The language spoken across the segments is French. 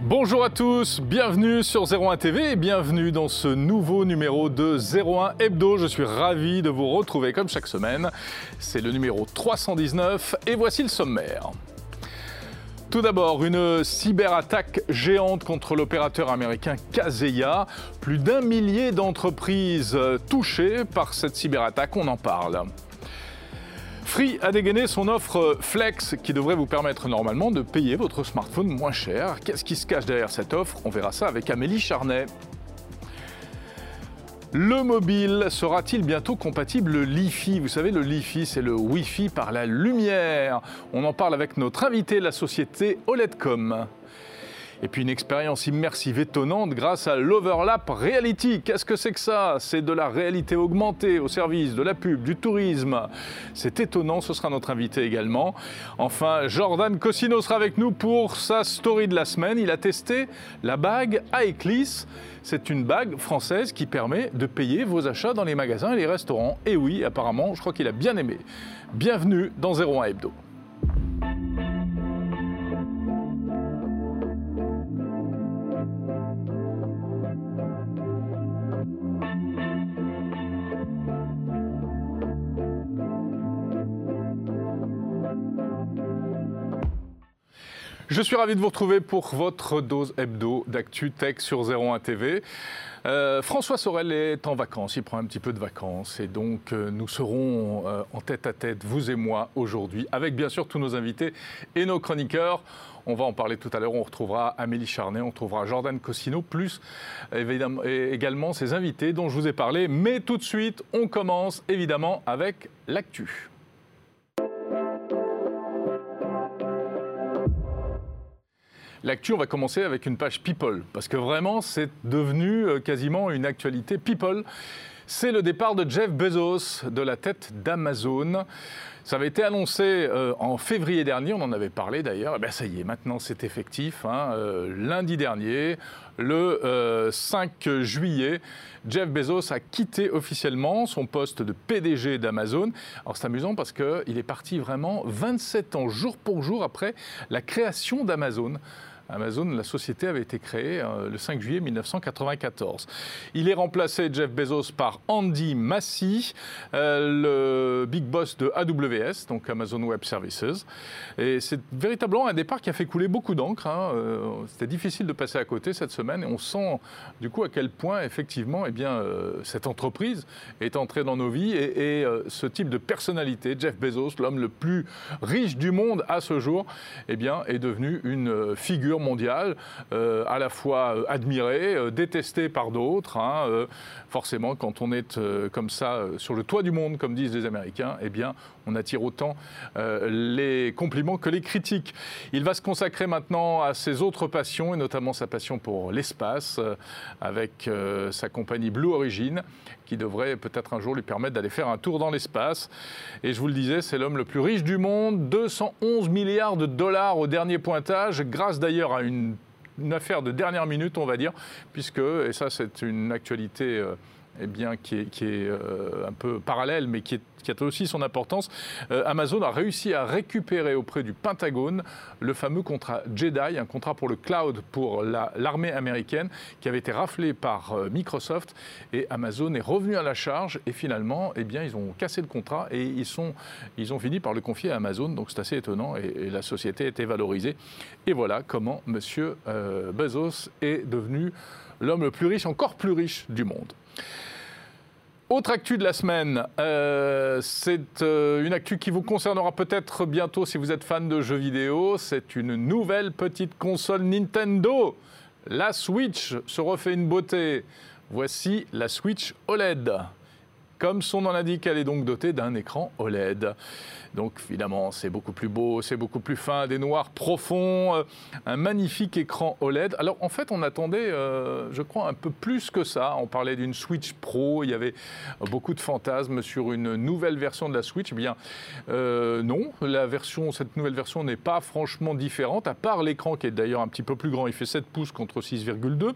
Bonjour à tous, bienvenue sur 01 TV et bienvenue dans ce nouveau numéro de 01 Hebdo. Je suis ravi de vous retrouver comme chaque semaine. C'est le numéro 319 et voici le sommaire. Tout d'abord, une cyberattaque géante contre l'opérateur américain Kaseya. Plus d'un millier d'entreprises touchées par cette cyberattaque, on en parle. Free a dégainé son offre Flex qui devrait vous permettre normalement de payer votre smartphone moins cher. Qu'est-ce qui se cache derrière cette offre? On verra ça avec Amélie Charnet. Le mobile sera-t-il bientôt compatible Li-Fi? Vous savez, le Li-Fi, c'est le Wi-Fi par la lumière. On en parle avec notre invité, la société OLEDcom. Et puis une expérience immersive étonnante grâce à l'Overlap Reality. Qu'est-ce que c'est que ça? C'est de la réalité augmentée au service de la pub, du tourisme. C'est étonnant, ce sera notre invité également. Enfin, Jordan Cosino sera avec nous pour sa story de la semaine. Il a testé la bague Aeclis. C'est une bague française qui permet de payer vos achats dans les magasins et les restaurants. Et oui, apparemment, je crois qu'il a bien aimé. Bienvenue dans 01 Hebdo. Je suis ravi de vous retrouver pour votre dose hebdo d'actu tech sur 01 TV. Euh, François Sorel est en vacances, il prend un petit peu de vacances et donc euh, nous serons euh, en tête à tête, vous et moi, aujourd'hui, avec bien sûr tous nos invités et nos chroniqueurs. On va en parler tout à l'heure. On retrouvera Amélie Charnet, on retrouvera Jordan Cosino, plus évidemment, également ses invités dont je vous ai parlé. Mais tout de suite, on commence évidemment avec l'actu. L'actu, on va commencer avec une page People, parce que vraiment, c'est devenu euh, quasiment une actualité People. C'est le départ de Jeff Bezos de la tête d'Amazon. Ça avait été annoncé euh, en février dernier, on en avait parlé d'ailleurs. Eh ben ça y est, maintenant c'est effectif. Hein. Euh, lundi dernier, le 5 juillet, Jeff Bezos a quitté officiellement son poste de PDG d'Amazon. Alors c'est amusant parce qu'il est parti vraiment 27 ans, jour pour jour, après la création d'Amazon. Amazon, la société avait été créée euh, le 5 juillet 1994. Il est remplacé, Jeff Bezos, par Andy Massey, euh, le big boss de AWS, donc Amazon Web Services. Et c'est véritablement un départ qui a fait couler beaucoup d'encre. Hein. Euh, c'était difficile de passer à côté cette semaine et on sent du coup à quel point effectivement eh cette entreprise est entrée dans nos vies et, ce type de personnalité, Jeff Bezos, l'homme le plus riche du monde à ce jour, eh est devenu une figure mondiale, euh, à la fois euh, admirée, euh, détestée par d'autres. Hein, forcément, quand on est comme ça sur le toit du monde, comme disent les Américains, eh bien, on attire autant les compliments que les critiques. Il va se consacrer maintenant à ses autres passions, et notamment sa passion pour l'espace, avec sa compagnie Blue Origin, qui devrait peut-être un jour lui permettre d'aller faire un tour dans l'espace. Et je vous le disais, c'est l'homme le plus riche du monde, 211 milliards de dollars au dernier pointage, grâce d'ailleurs à une, affaire de dernière minute, on va dire, puisque, et ça c'est une actualité... Eh bien, qui est, euh, un peu parallèle, mais qui, a aussi son importance. Euh, Amazon a réussi à récupérer auprès du Pentagone le fameux contrat Jedi, un contrat pour le cloud pour l'armée américaine, qui avait été raflé par euh, Microsoft. Et Amazon est revenu à la charge. Et finalement, eh bien, ils ont cassé le contrat et ils, ont fini par le confier à Amazon. Donc c'est assez étonnant. Et, la société a été valorisée. Et voilà comment M. Bezos est devenu l'homme le plus riche, encore plus riche du monde. Autre actu de la semaine, euh, c'est euh, une actu qui vous concernera peut-être bientôt si vous êtes fan de jeux vidéo. C'est une nouvelle petite console Nintendo. La Switch se refait une beauté. Voici la Switch OLED. Comme son nom l'indique, elle est donc dotée d'un écran OLED. Donc évidemment, c'est beaucoup plus beau, c'est beaucoup plus fin, des noirs profonds, euh, un magnifique écran OLED. Alors en fait, on attendait, euh, je crois, un peu plus que ça. On parlait d'une Switch Pro, il y avait beaucoup de fantasmes sur une nouvelle version de la Switch. Eh bien, euh, non, la version, cette nouvelle version n'est pas franchement différente, à part l'écran qui est d'ailleurs un petit peu plus grand. Il fait 7 pouces contre 6,2.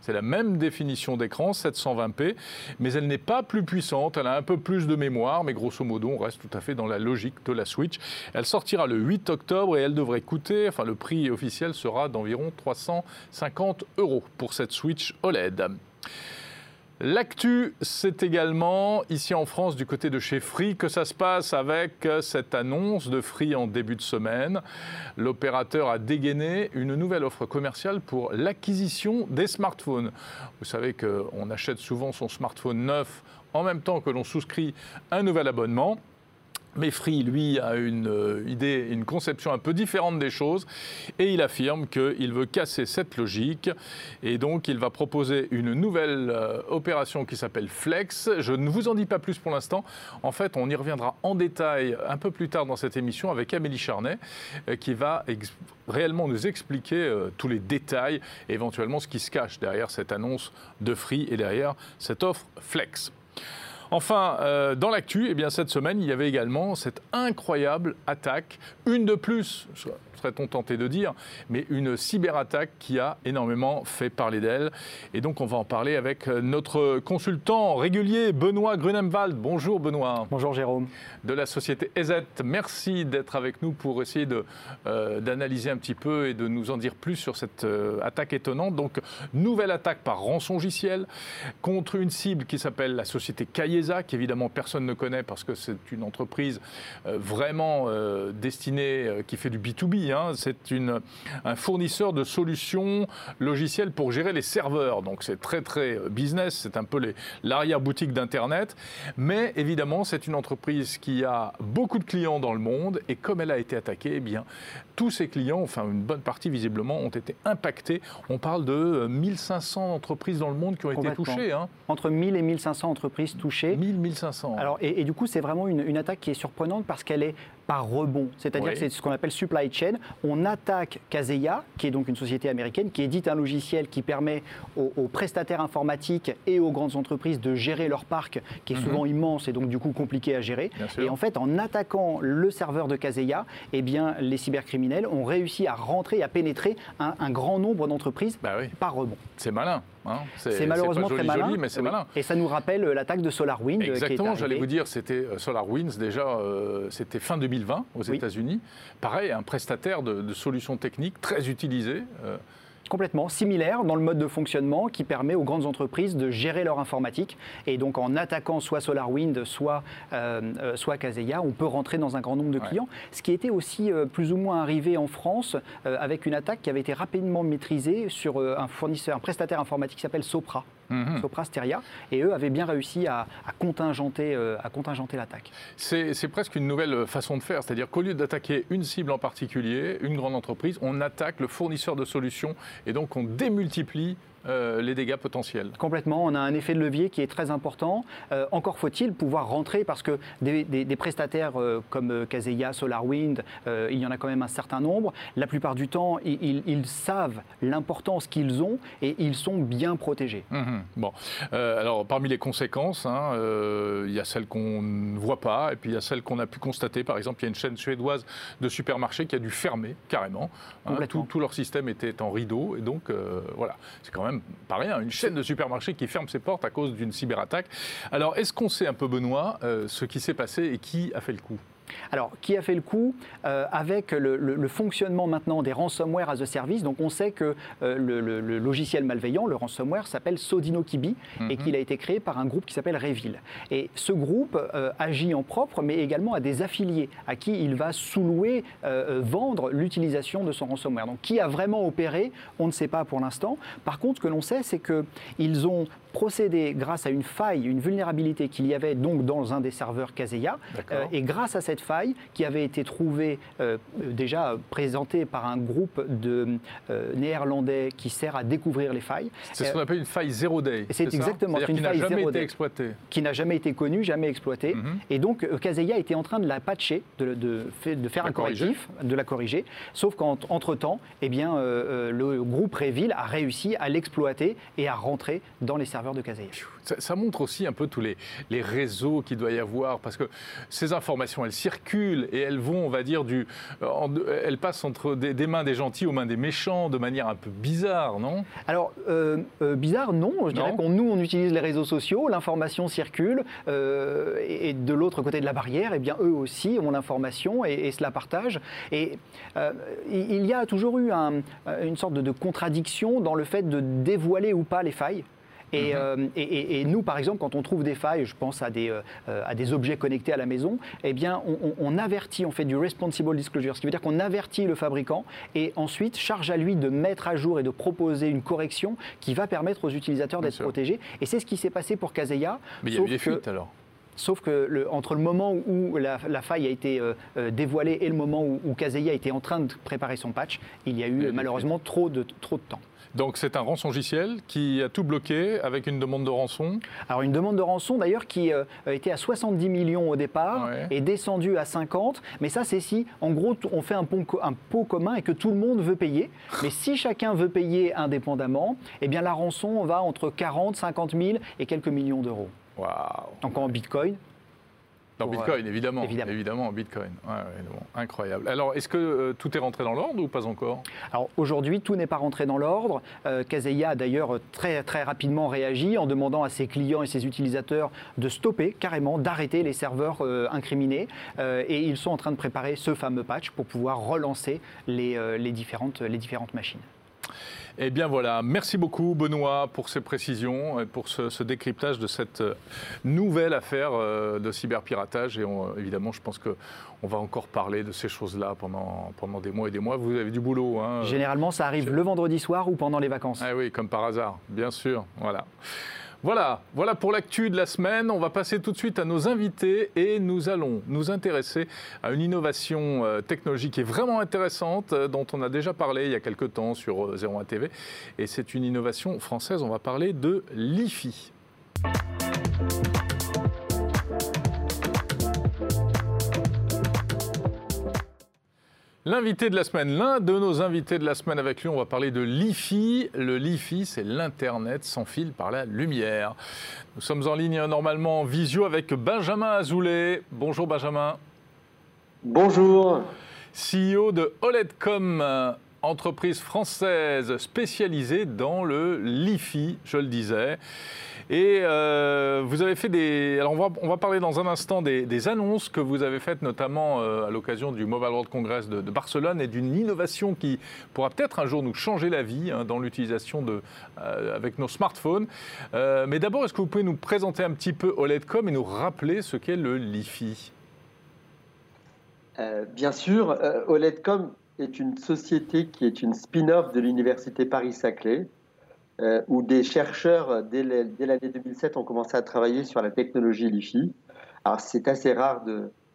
C'est la même définition d'écran, 720p, mais elle n'est pas plus puissante elle a un peu plus de mémoire, mais grosso modo, on reste tout à fait dans la logique la Switch. Elle sortira le 8 octobre et elle devrait coûter, enfin le prix officiel sera d'environ 350 euros pour cette Switch OLED. L'actu, c'est également ici en France du côté de chez Free que ça se passe avec cette annonce de Free en début de semaine. L'opérateur a dégainé une nouvelle offre commerciale pour l'acquisition des smartphones. Vous savez qu'on achète souvent son smartphone neuf en même temps que l'on souscrit un nouvel abonnement. Mais Free, lui, a une euh, idée, une conception un peu différente des choses et il affirme qu'il veut casser cette logique et donc il va proposer une nouvelle euh, opération qui s'appelle Flex. Je ne vous en dis pas plus pour l'instant. En fait, on y reviendra en détail un peu plus tard dans cette émission avec Amélie Charnet euh, qui va réellement nous expliquer tous les détails et éventuellement ce qui se cache derrière cette annonce de Free et derrière cette offre Flex. Enfin, euh, dans l'actu, eh bien, cette semaine, il y avait également cette incroyable attaque, une de plus, serait-on tenté de dire, mais une cyberattaque qui a énormément fait parler d'elle. Et donc, on va en parler avec notre consultant régulier, Benoît Grunemwald. Bonjour, Benoît. Bonjour, Jérôme. De la société EZ. Merci d'être avec nous pour essayer euh, d'analyser un petit peu et de nous en dire plus sur cette euh, attaque étonnante. Donc, nouvelle attaque par rançongiciel contre une cible qui s'appelle la société Cahiers qu'évidemment personne ne connaît parce que c'est une entreprise euh, vraiment euh, destinée, euh, qui fait du B2B. Hein. C'est un fournisseur de solutions logicielles pour gérer les serveurs. Donc c'est très très business, c'est un peu l'arrière-boutique d'Internet. Mais évidemment, c'est une entreprise qui a beaucoup de clients dans le monde et comme elle a été attaquée, eh bien, tous ses clients, enfin une bonne partie visiblement, ont été impactés. On parle de 1500 entreprises dans le monde qui ont été touchées. Hein. Entre 1000 et 1500 entreprises touchées 1000, 1500. Alors, et, du coup, c'est vraiment une, attaque qui est surprenante parce qu'elle est par rebond. C'est-à-dire que c'est ce qu'on appelle supply chain. On attaque Kaseya, qui est donc une société américaine, qui édite un logiciel qui permet aux, prestataires informatiques et aux grandes entreprises de gérer leur parc, qui est mhm. souvent immense et donc du coup compliqué à gérer. Et en fait, en attaquant le serveur de Kaseya, eh bien, les cybercriminels ont réussi à rentrer et à pénétrer un, grand nombre d'entreprises bah par rebond. C'est malin. Hein. c'est malheureusement très malin. mais c'est malin. Et ça nous rappelle l'attaque de SolarWinds. Exactement, j'allais vous dire, c'était euh, SolarWinds déjà, euh, c'était fin 2020 aux États-Unis. Pareil, un prestataire de, solutions techniques très utilisé. Euh, complètement similaire dans le mode de fonctionnement qui permet aux grandes entreprises de gérer leur informatique. Et donc en attaquant soit SolarWind, soit, euh, soit Kaseya, on peut rentrer dans un grand nombre de clients. Ce qui était aussi euh, plus ou moins arrivé en France euh, avec une attaque qui avait été rapidement maîtrisée sur un fournisseur, un prestataire informatique qui s'appelle Sopra. Mhm. Sopra Steria, et eux avaient bien réussi à, contingenter, à contingenter l'attaque. C'est presque une nouvelle façon de faire, c'est-à-dire qu'au lieu d'attaquer une cible en particulier, une grande entreprise, on attaque le fournisseur de solutions et donc on démultiplie euh, les dégâts potentiels. Complètement, on a un effet de levier qui est très important. Euh, encore faut-il pouvoir rentrer parce que des, prestataires euh, comme Kaseya, SolarWind, il y en a quand même un certain nombre. La plupart du temps, ils, savent l'importance qu'ils ont et ils sont bien protégés. Mhm. Bon, alors parmi les conséquences, hein, il y a celles qu'on ne voit pas et puis il y a celles qu'on a pu constater. Par exemple, il y a une chaîne suédoise de supermarchés qui a dû fermer carrément. Hein. tout, tout, leur système était en rideau et donc voilà, c'est quand même pas rien, une chaîne de supermarchés qui ferme ses portes à cause d'une cyberattaque. Alors, est-ce qu'on sait un peu, Benoît, euh, ce qui s'est passé et qui a fait le coup? Alors, qui a fait le coup euh, avec le, fonctionnement maintenant des ransomware as a service? Donc, on sait que euh, le, logiciel malveillant, le ransomware, s'appelle Sodino Kibi et mhm. qu'il a été créé par un groupe qui s'appelle Revil. Et ce groupe euh, agit en propre, mais également à des affiliés à qui il va sous-louer, vendre l'utilisation de son ransomware. Donc, qui a vraiment opéré On ne sait pas pour l'instant. Par contre, ce que l'on sait, c'est qu'ils ont procédé grâce à une faille, une vulnérabilité qu'il y avait donc dans un des serveurs Kaseya. et grâce à cette faille qui avait été trouvée euh, déjà présentée par un groupe de euh, néerlandais qui sert à découvrir les failles. C'est ce qu'on appelle une faille zéro day. C'est exactement une faille zéro day. exploitée. Qui n'a jamais été connue, jamais exploitée. Mhm. Et donc euh, Kaseya était en train de la patcher, de, de, de faire un correctif, de la corriger. Sauf qu'entre-temps, eh bien, le groupe Revil a réussi à l'exploiter et à rentrer dans les serveurs de Kaseya. Ça, montre aussi un peu tous les, les réseaux qu'il doit y avoir, parce que ces informations, elles circulent et elles vont, on va dire, du, elles passent entre des, mains des gentils aux mains des méchants de manière un peu bizarre, non? Alors, bizarre, non. Je dirais qu'on nous, on utilise les réseaux sociaux, l'information circule, et, de l'autre côté de la barrière, eh bien, eux aussi ont l'information et, et, se la partagent. Et il y a toujours eu une sorte de contradiction dans le fait de dévoiler ou pas les failles. Mhm. Euh, et, nous, par exemple, quand on trouve des failles, je pense à des, euh, à des objets connectés à la maison, eh bien, on, avertit, on fait du responsible disclosure, ce qui veut dire qu'on avertit le fabricant et ensuite charge à lui de mettre à jour et de proposer une correction qui va permettre aux utilisateurs d'être protégés. Et c'est ce qui s'est passé pour Kaseya. Mais il y a eu des fuites alors Sauf que le, entre le moment où la, faille a été euh, dévoilée et le moment où, où Kaseya était en train de préparer son patch, il y a eu malheureusement trop de, trop de temps. Donc c'est un rançongiciel qui a tout bloqué avec une demande de rançon Alors une demande de rançon d'ailleurs qui euh, était à 70 millions au départ et descendue à 50. Mais ça c'est si en gros on fait un, un pot commun et que tout le monde veut payer. Mais si chacun veut payer indépendamment, eh bien la rançon va entre 40, 50 000 et quelques millions d'euros. Wow. Donc en bitcoin, dans Bitcoin, évidemment. Évidemment, en Bitcoin. incroyable. Alors, est-ce que euh, tout est rentré dans l'ordre ou pas encore? Alors, aujourd'hui, tout n'est pas rentré dans l'ordre. Euh, Kaseya a d'ailleurs très, très rapidement réagi en demandant à ses clients et ses utilisateurs de stopper carrément, d'arrêter les serveurs euh, incriminés. Euh, et ils sont en train de préparer ce fameux patch pour pouvoir relancer les, les, différentes, les différentes machines. Eh bien voilà, merci beaucoup Benoît pour ces précisions et pour ce, décryptage de cette euh, nouvelle affaire euh, de cyberpiratage. Et évidemment, je pense qu'on va encore parler de ces choses-là pendant, pendant des mois et des mois. Vous avez du boulot. Hein. Généralement, ça arrive le vendredi soir ou pendant les vacances. Ah oui, comme par hasard, bien sûr. Voilà. Voilà, voilà pour l'actu de la semaine. On va passer tout de suite à nos invités et nous allons nous intéresser à une innovation euh, technologique qui est vraiment intéressante, euh, dont on a déjà parlé il y a quelques temps sur 01 euh, TV. Et c'est une innovation française. On va parler de l'IFI. L'invité de la semaine, l'un de nos invités de la semaine avec lui, on va parler de l'IFI. Le LIFI, c'est l'Internet sans fil par la lumière. Nous sommes en ligne normalement en visio avec Benjamin Azoulay. Bonjour Benjamin. Bonjour. CEO de OLEDcom, entreprise française spécialisée dans le LIFI, je le disais. Et euh, vous avez fait des. Alors, on va, parler dans un instant des, annonces que vous avez faites, notamment euh, à l'occasion du Mobile World Congress de, Barcelone et d'une innovation qui pourra peut-être un jour nous changer la vie hein, dans l'utilisation de, euh, avec nos smartphones. mais d'abord, est-ce que vous pouvez nous présenter un petit peu OLEDcom et nous rappeler ce qu'est le LiFi? Bien sûr, OLEDcom est une société qui est une spin-off de l'université Paris-Saclay. Euh, où des chercheurs, euh, dès l'année 2007, ont commencé à travailler sur la technologie LiFi. Alors, c'est assez rare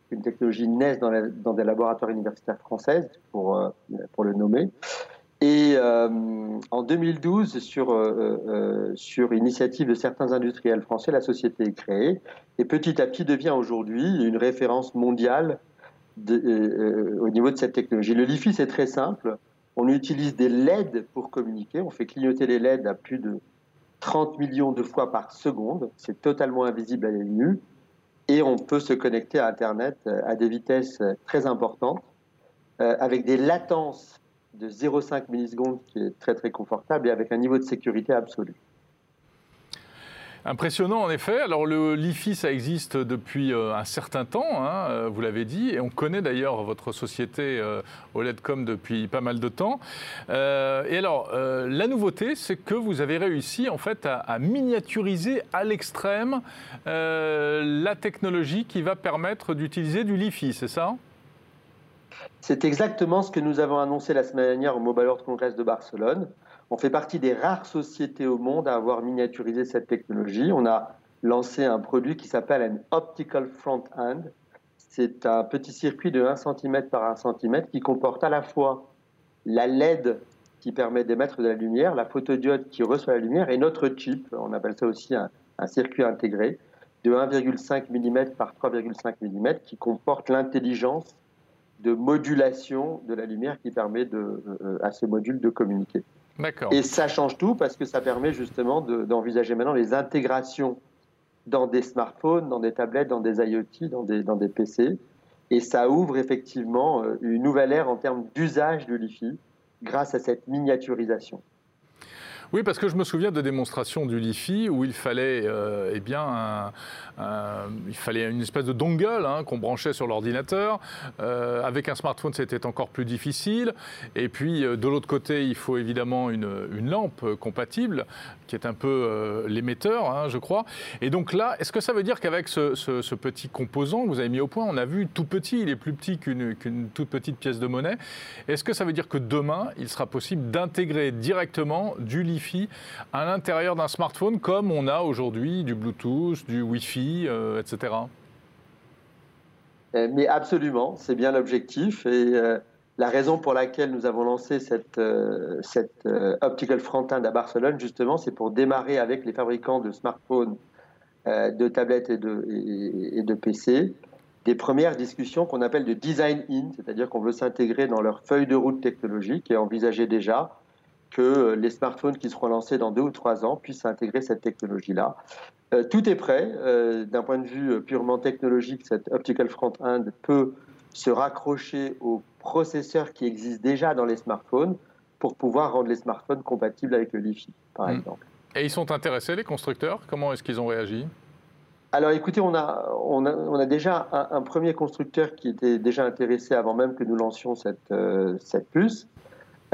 qu'une technologie naisse dans, des laboratoires universitaires françaises, pour, euh, pour le nommer. Et en 2012, sur, sur initiative de certains industriels français, la société est créée et petit à petit devient aujourd'hui une référence mondiale au niveau de cette technologie. Le LiFi, c'est très simple. On utilise des LED pour communiquer. On fait clignoter les LED à plus de 30 millions de fois par seconde. C'est totalement invisible à l'œil. Et on peut se connecter à Internet euh, à des vitesses euh, très importantes, euh, avec des latences de 0,5 millisecondes, qui est très très confortable, et avec un niveau de sécurité absolu. Impressionnant en effet. Alors le LIFI, ça existe depuis euh, un certain temps, hein, euh, vous l'avez dit, et on connaît d'ailleurs votre société euh, OLEDcom depuis pas mal de temps. et alors la nouveauté, c'est que vous avez réussi en fait à, miniaturiser à l'extrême la technologie qui va permettre d'utiliser du LIFI, c'est ça? C'est exactement ce que nous avons annoncé la semaine dernière au Mobile World Congress de Barcelone. On fait partie des rares sociétés au monde à avoir miniaturisé cette technologie. On a lancé un produit qui s'appelle un Optical Front End. C'est un petit circuit de 1 cm par 1 cm qui comporte à la fois la LED qui permet d'émettre de la lumière, la photodiode qui reçoit la lumière et notre chip, on appelle ça aussi un, circuit intégré, de 1,5 mm par 3,5 mm qui comporte l'intelligence de modulation de la lumière qui permet de, euh, à ce module de communiquer. Et ça change tout parce que ça permet justement d'envisager maintenant les intégrations dans des smartphones, dans des tablettes, dans des IoT, dans des, dans des PC. Et ça ouvre effectivement une nouvelle ère en termes d'usage de l'IFI grâce à cette miniaturisation. Oui, parce que je me souviens de démonstrations du LiFi où il fallait, euh, eh bien, il fallait une espèce de dongle hein, qu'on branchait sur l'ordinateur. Euh, avec un smartphone, c'était encore plus difficile. Et puis, euh, de l'autre côté, il faut évidemment une, lampe compatible, qui est un peu l'émetteur, hein, je crois. Et donc là, est-ce que ça veut dire qu'avec ce, petit composant que vous avez mis au point, on a vu tout petit, il est plus petit qu'une toute petite pièce de monnaie. Est-ce que ça veut dire que demain, il sera possible d'intégrer directement du LiFi à l'intérieur d'un smartphone comme on a aujourd'hui du Bluetooth, du Wi-Fi, euh, etc. Euh, mais absolument, c'est bien l'objectif. Et euh, la raison pour laquelle nous avons lancé cette, cette Optical Front-End à Barcelone, justement, c'est pour démarrer avec les fabricants de smartphones, de tablettes et de PC des premières discussions qu'on appelle de design in, c'est-à-dire qu'on veut s'intégrer dans leur feuille de route technologique et envisager déjà que les smartphones qui seront lancés dans deux ou trois ans puissent intégrer cette technologie-là. Euh, tout est prêt. Euh, d'un point de vue purement technologique, cette Optical Front-End peut se raccrocher aux processeurs qui existent déjà dans les smartphones pour pouvoir rendre les smartphones compatibles avec le Li-Fi, par hmm. exemple. Et ils sont intéressés, les constructeurs? Comment est-ce qu'ils ont réagi? Alors écoutez, on a, on a, déjà un, premier constructeur qui était déjà intéressé avant même que nous lancions cette, euh, cette puce.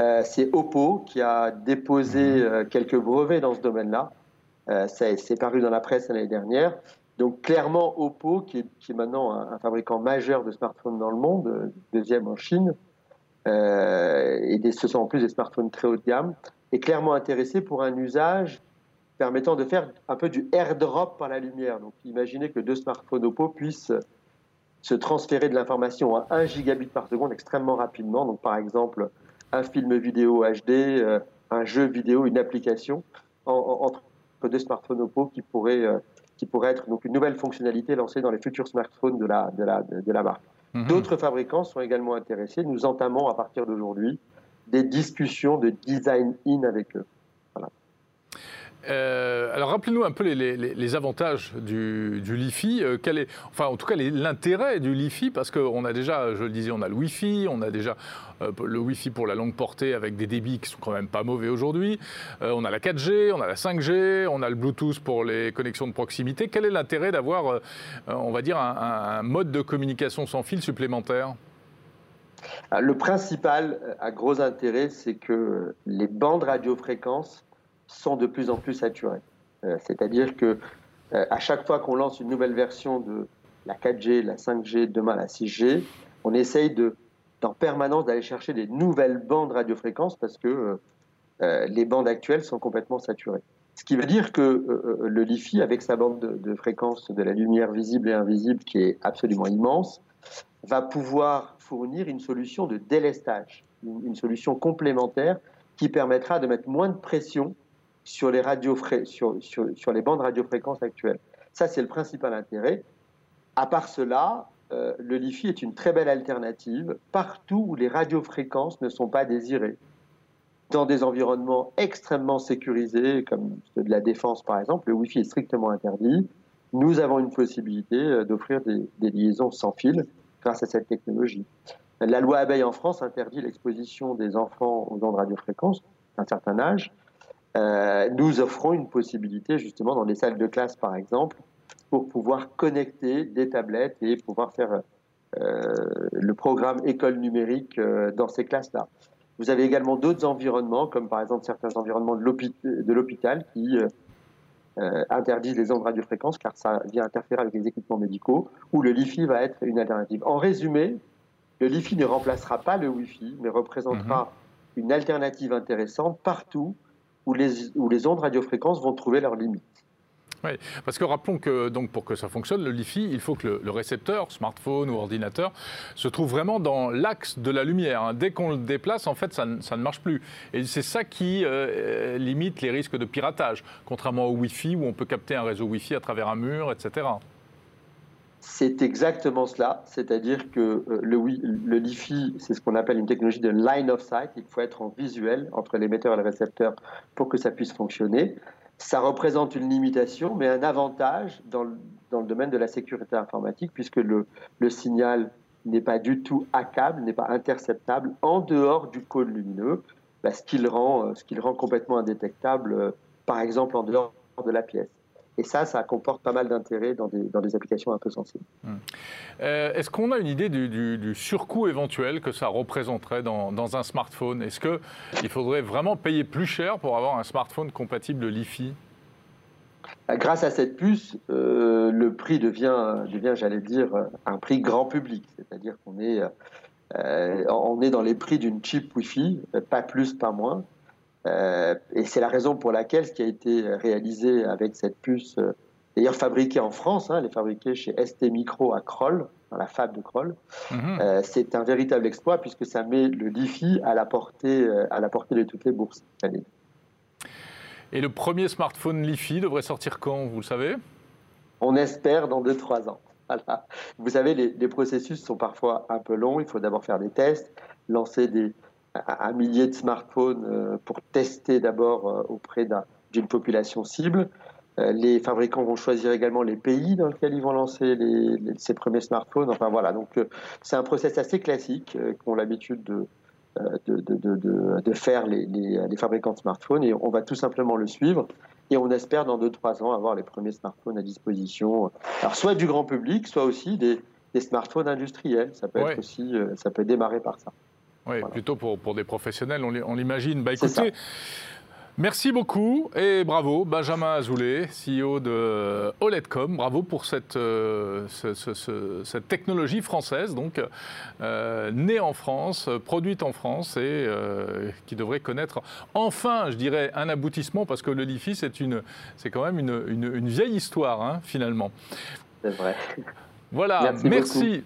Euh, c'est Oppo qui a déposé mhm. euh, quelques brevets dans ce domaine-là. Euh, c'est paru dans la presse l'année dernière. Donc clairement, Oppo, qui est, maintenant un, fabricant majeur de smartphones dans le monde, deuxième en Chine, et ce sont en plus des smartphones très haut de gamme, est clairement intéressé pour un usage permettant de faire un peu du airdrop par la lumière. Donc imaginez que deux smartphones Oppo puissent se transférer de l'information à 1 gigabit par seconde extrêmement rapidement. Donc par exemple, un film vidéo HD, euh, un jeu vidéo, une application entre deux smartphones Oppo qui pourrait, euh, qui pourrait être donc une nouvelle fonctionnalité lancée dans les futurs smartphones de la, de la, de, la marque. Mhm. D'autres fabricants sont également intéressés. Nous entamons à partir d'aujourd'hui des discussions de design in avec eux. Euh, alors rappelez-nous un peu les, avantages du, du LiFi. Euh, quel est, enfin, en tout cas, l'intérêt du LiFi, parce qu'on a déjà, je le disais, on a le Wi-Fi, on a déjà euh, le Wi-Fi pour la longue portée avec des débits qui sont quand même pas mauvais aujourd'hui. on a la 4G, on a la 5G, on a le Bluetooth pour les connexions de proximité. Quel est l'intérêt d'avoir, on va dire, un, un mode de communication sans fil supplémentaire? Le principal à gros intérêt, c'est que les bandes radiofréquences sont de plus en plus saturés. Euh, c'est-à-dire que euh, à chaque fois qu'on lance une nouvelle version de la 4G, la 5G, demain la 6G, on essaye de, en permanence d'aller chercher des nouvelles bandes radiofréquences parce que euh, les bandes actuelles sont complètement saturées. Ce qui veut dire que le LiFi, avec sa bande de, de, fréquence de la lumière visible et invisible qui est absolument immense, va pouvoir fournir une solution de délestage, une solution complémentaire qui permettra de mettre moins de pression sur les, bandes radiofréquences actuelles. Ça, c'est le principal intérêt. À part cela, euh, le LiFi est une très belle alternative partout où les radiofréquences ne sont pas désirées. Dans des environnements extrêmement sécurisés, comme ceux de la défense par exemple, le Wi-Fi est strictement interdit. Nous avons une possibilité euh, d'offrir des, des, liaisons sans fil grâce à cette technologie. La loi Abeille en France interdit l'exposition des enfants aux ondes radiofréquences d'un certain âge. Euh, nous offrons une possibilité justement dans les salles de classe par exemple pour pouvoir connecter des tablettes et pouvoir faire euh, le programme école numérique euh, dans ces classes-là. Vous avez également d'autres environnements, comme par exemple certains environnements de l'hôpital qui interdisent les ondes radiofréquences car ça vient interférer avec les équipements médicaux, où le LiFi va être une alternative. En résumé, le LiFi ne remplacera pas le Wi-Fi, mais représentera mhm. une alternative intéressante partout où les, ondes radiofréquences vont trouver leurs limites. Oui, parce que rappelons que donc pour que ça fonctionne, le LiFi, il faut que le, récepteur, smartphone ou ordinateur, se trouve vraiment dans l'axe de la lumière. Hein. Dès qu'on le déplace, en fait, ça, ça ne marche plus. Et c'est ça qui euh, limite les risques de piratage, contrairement au Wi-Fi où on peut capter un réseau Wi-Fi à travers un mur, etc. C'est exactement cela, c'est-à-dire que euh, le, le LiFi, c'est ce qu'on appelle une technologie de line of sight, il faut être en visuel entre l'émetteur et le récepteur pour que ça puisse fonctionner. Ça représente une limitation, mais un avantage dans le, domaine de la sécurité informatique, puisque le, signal n'est pas du tout hackable, n'est pas interceptable en dehors du cône lumineux, bah, ce, rend, ce qui le rend complètement indétectable, par exemple en dehors de la pièce. Et ça, ça comporte pas mal d'intérêt dans des, dans des, applications un peu sensibles. Hmm. Euh, est-ce qu'on a une idée du, du, surcoût éventuel que ça représenterait dans, dans un smartphone? Est-ce qu'il faudrait vraiment payer plus cher pour avoir un smartphone compatible Li-Fi bah, Grâce à cette puce, euh, le prix devient, devient j'allais dire, un prix grand public. C'est-à-dire qu'on est, euh, on est dans les prix d'une chip Wi-Fi, pas plus, pas moins. Euh, et c'est la raison pour laquelle ce qui a été réalisé avec cette puce, euh, d'ailleurs fabriquée en France, hein, elle est fabriquée chez ST Micro à Kroll, dans la fab de Kroll, mhm. euh, c'est un véritable exploit puisque ça met le Li-Fi à la portée, à la portée de toutes les bourses. Et le premier smartphone Li-Fi devrait sortir quand, vous le savez? On espère dans 2-3 ans. Vous savez, les, les, processus sont parfois un peu longs. Il faut d'abord faire des tests, lancer des, un millier de smartphones euh, pour tester d'abord euh, auprès d'une population cible. Euh, les fabricants vont choisir également les pays dans lesquels ils vont lancer ces premiers smartphones. Enfin voilà, donc c'est un process assez classique qu'ont l'habitude de, de, de, de, faire les, les, fabricants de smartphones et on va tout simplement le suivre. Et on espère dans 2-3 ans avoir les premiers smartphones à disposition. Alors soit du grand public, soit aussi des, des smartphones industriels. Ça peut être aussi, ça peut démarrer par ça. Oui, plutôt pour, pour, des professionnels, on l'imagine. Bah, écoutez, merci beaucoup et bravo, Benjamin Azoulay, CEO de OLEDcom. Bravo pour cette, euh, cette technologie française, donc euh, née en France, produite en France et euh, qui devrait connaître enfin, je dirais, un aboutissement parce que le LiFi, c'est quand même une, une, vieille histoire, hein, finalement. C'est vrai. Voilà, merci.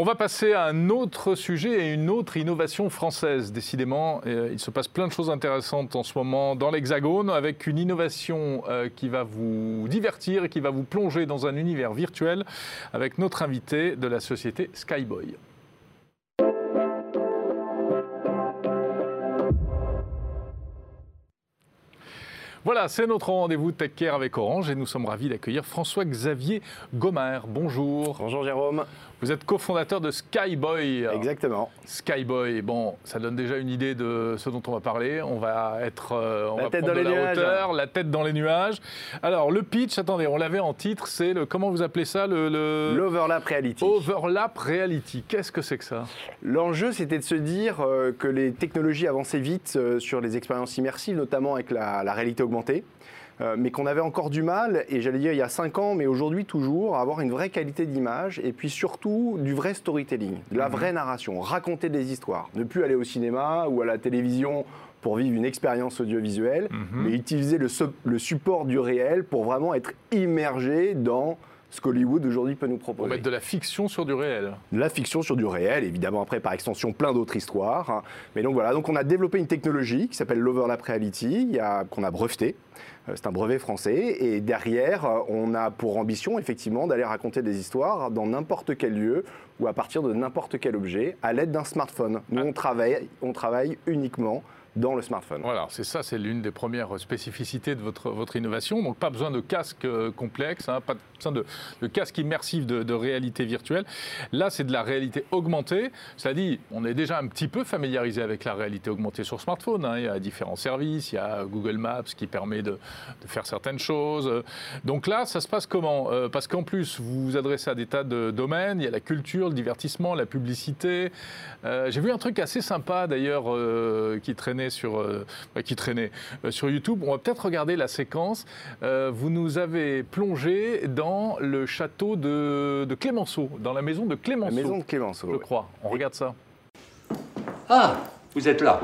On va passer à un autre sujet et une autre innovation française. Décidément, euh, il se passe plein de choses intéressantes en ce moment dans l'Hexagone, avec une innovation euh, qui va vous divertir et qui va vous plonger dans un univers virtuel avec notre invité de la société Skyboy. Voilà, c'est notre rendez-vous Tech Care avec Orange et nous sommes ravis d'accueillir François-Xavier Gomer. Bonjour. Bonjour Jérôme. Vous êtes cofondateur de Skyboy. Exactement. Skyboy, bon, ça donne déjà une idée de ce dont on va parler. On va être, euh, on la va tête dans les la nuages. hauteur, la tête dans les nuages. Alors le pitch, attendez, on l'avait en titre, c'est le, comment vous appelez ça le, l'overlap reality. Overlap reality. Qu'est-ce que c'est que ça? L'enjeu, c'était de se dire euh, que les technologies avançaient vite euh, sur les expériences immersives, notamment avec la, la réalité augmentée. Euh, mais qu'on avait encore du mal, et j'allais dire il y a 5 ans, mais aujourd'hui toujours, à avoir une vraie qualité d'image, et puis surtout du vrai storytelling, de la Mhm. vraie narration, raconter des histoires, ne plus aller au cinéma ou à la télévision pour vivre une expérience audiovisuelle, Mhm. mais utiliser le, support du réel pour vraiment être immergé dans ce qu'Hollywood aujourd'hui peut nous proposer. mettre de la fiction sur du réel. De la fiction sur du réel, évidemment après par extension plein d'autres histoires. hein. Mais donc voilà, donc on a développé une technologie qui s'appelle l'Overlap Reality, qu'on a breveté. Euh, C'est un brevet français et derrière, euh, on a pour ambition effectivement d'aller raconter des histoires dans n'importe quel lieu ou à partir de n'importe quel objet à l'aide d'un smartphone. Nous, on travaille, on travaille uniquement dans le smartphone. Voilà, c'est ça, c'est l'une des premières spécificités de votre, votre innovation. Donc pas besoin de casque euh, complexe, hein, pas besoin de, casque immersif de, réalité virtuelle. Là, c'est de la réalité augmentée. Cela dit, on est déjà un petit peu familiarisé avec la réalité augmentée sur smartphone. hein. Il y a différents services, il y a Google Maps qui permet de, faire certaines choses. Donc là, ça se passe comment? Euh, Parce qu'en plus, vous vous adressez à des tas de domaines. Il y a la culture, le divertissement, la publicité. Euh, J'ai vu un truc assez sympa d'ailleurs qui traînait sur, euh, bah, qui traînait euh, sur YouTube. On va peut-être regarder la séquence. Euh, vous nous avez plongé dans le château de, de Clémenceau, dans la maison de La Clémenceau, maison de Clémenceau. je ouais. crois. On regarde ça. Ah, vous êtes là.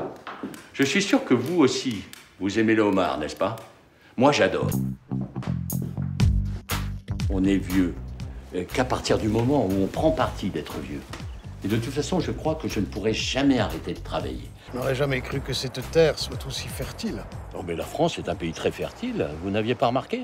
Je suis sûr que vous aussi, vous aimez le homard, n'est-ce pas? Moi, j'adore. On est vieux qu'à partir du moment où on prend parti d'être vieux. Et de toute façon, je crois que je ne pourrai jamais arrêter de travailler. Je n'aurais jamais cru que cette terre soit aussi fertile. Non, mais la France est un pays très fertile. Vous n'aviez pas remarqué?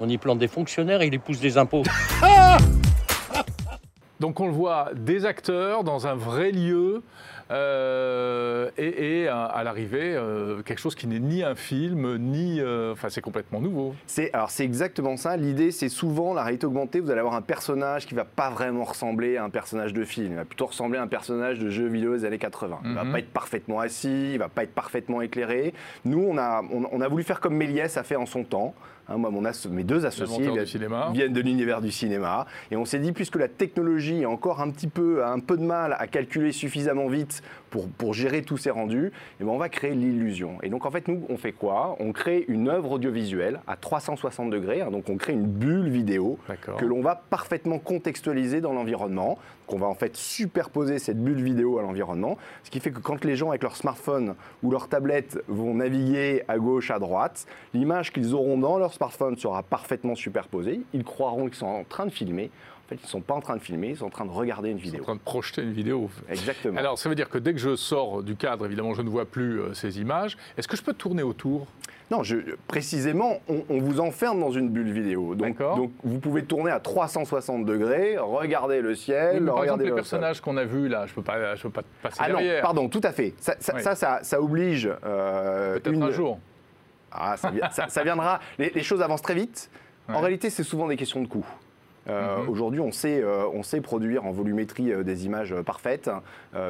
On y plante des fonctionnaires et il y pousse des impôts. Donc on le voit, des acteurs dans un vrai lieu. Euh, et, et à, l'arrivée, euh, quelque chose qui n'est ni un film, ni. euh, Enfin, c'est complètement nouveau. C'est alors c'est exactement ça. L'idée, c'est souvent la réalité augmentée. Vous allez avoir un personnage qui va pas vraiment ressembler à un personnage de film. Il va plutôt ressembler à un personnage de jeu vidéo des années 80. Il va Mhm. pas être parfaitement assis. Il va pas être parfaitement éclairé. Nous, on a on, on a voulu faire comme Méliès a fait en son temps. Hein, moi, mon as- mes deux associés viennent- de l'univers du cinéma. Et on s'est dit, puisque la technologie est encore un petit peu, a un peu de mal à calculer suffisamment vite pour, pour gérer tous ces rendus, eh ben on va créer l'illusion. Et donc, en fait, nous, on fait quoi? On crée une œuvre audiovisuelle à 360 degrés. hein. donc, on crée une bulle vidéo que l'on va parfaitement contextualiser dans l'environnement, qu'on va en fait superposer cette bulle vidéo à l'environnement, ce qui fait que quand les gens avec leur smartphone ou leur tablette vont naviguer à gauche, à droite, l'image qu'ils auront dans leur smartphone sera parfaitement superposée, ils croiront qu'ils sont en train de filmer, fait ils ne sont pas en train de filmer, ils sont en train de regarder une Ils sont en vidéo. train de projeter une vidéo. Exactement. Alors, ça veut dire que dès que je sors du cadre, évidemment, je ne vois plus euh, ces images. Est-ce que je peux tourner autour? Non, je, précisément, on, on vous enferme dans une bulle vidéo. Donc, donc vous pouvez tourner à 360 degrés, regarder le ciel, Oui, mais Par exemple, regarder les le sol. personnages qu'on a vus là, je ne peux, pas- je peux pas passer Ah non, derrière. pardon, tout à fait. Ça, ça, Oui. ça, ça, ça oblige euh, Peut-être une- un jour. Ah, ça, vi- ça- ça viendra. Les, les choses avancent très vite. En réalité, c'est souvent des questions de coût. Euh, Mhm. Aujourd'hui, on, sait, euh, on sait produire en volumétrie euh, des images parfaites,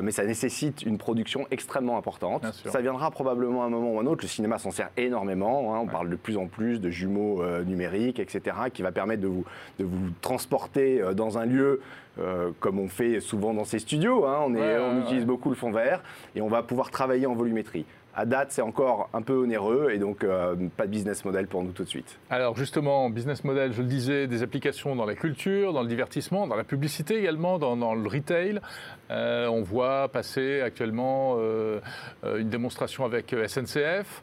mais ça nécessite une production extrêmement importante. Ça viendra probablement à un moment ou à un autre. Le cinéma s'en sert énormément. hein. On parle de plus en plus de jumeaux numériques, etc., qui va permettre de vous, de vous transporter dans un lieu euh, comme on fait souvent dans ces studios. hein. On, est- Ouais, on ouais, utilise ouais. beaucoup le fond vert et on va pouvoir travailler en volumétrie. À date, c'est encore un peu onéreux et donc euh, pas de business model pour nous tout de suite. Alors justement, business model, je le disais, des applications dans la culture, dans le divertissement, dans la publicité également, dans, dans le retail. Euh, on voit passer actuellement euh, une démonstration avec SNCF.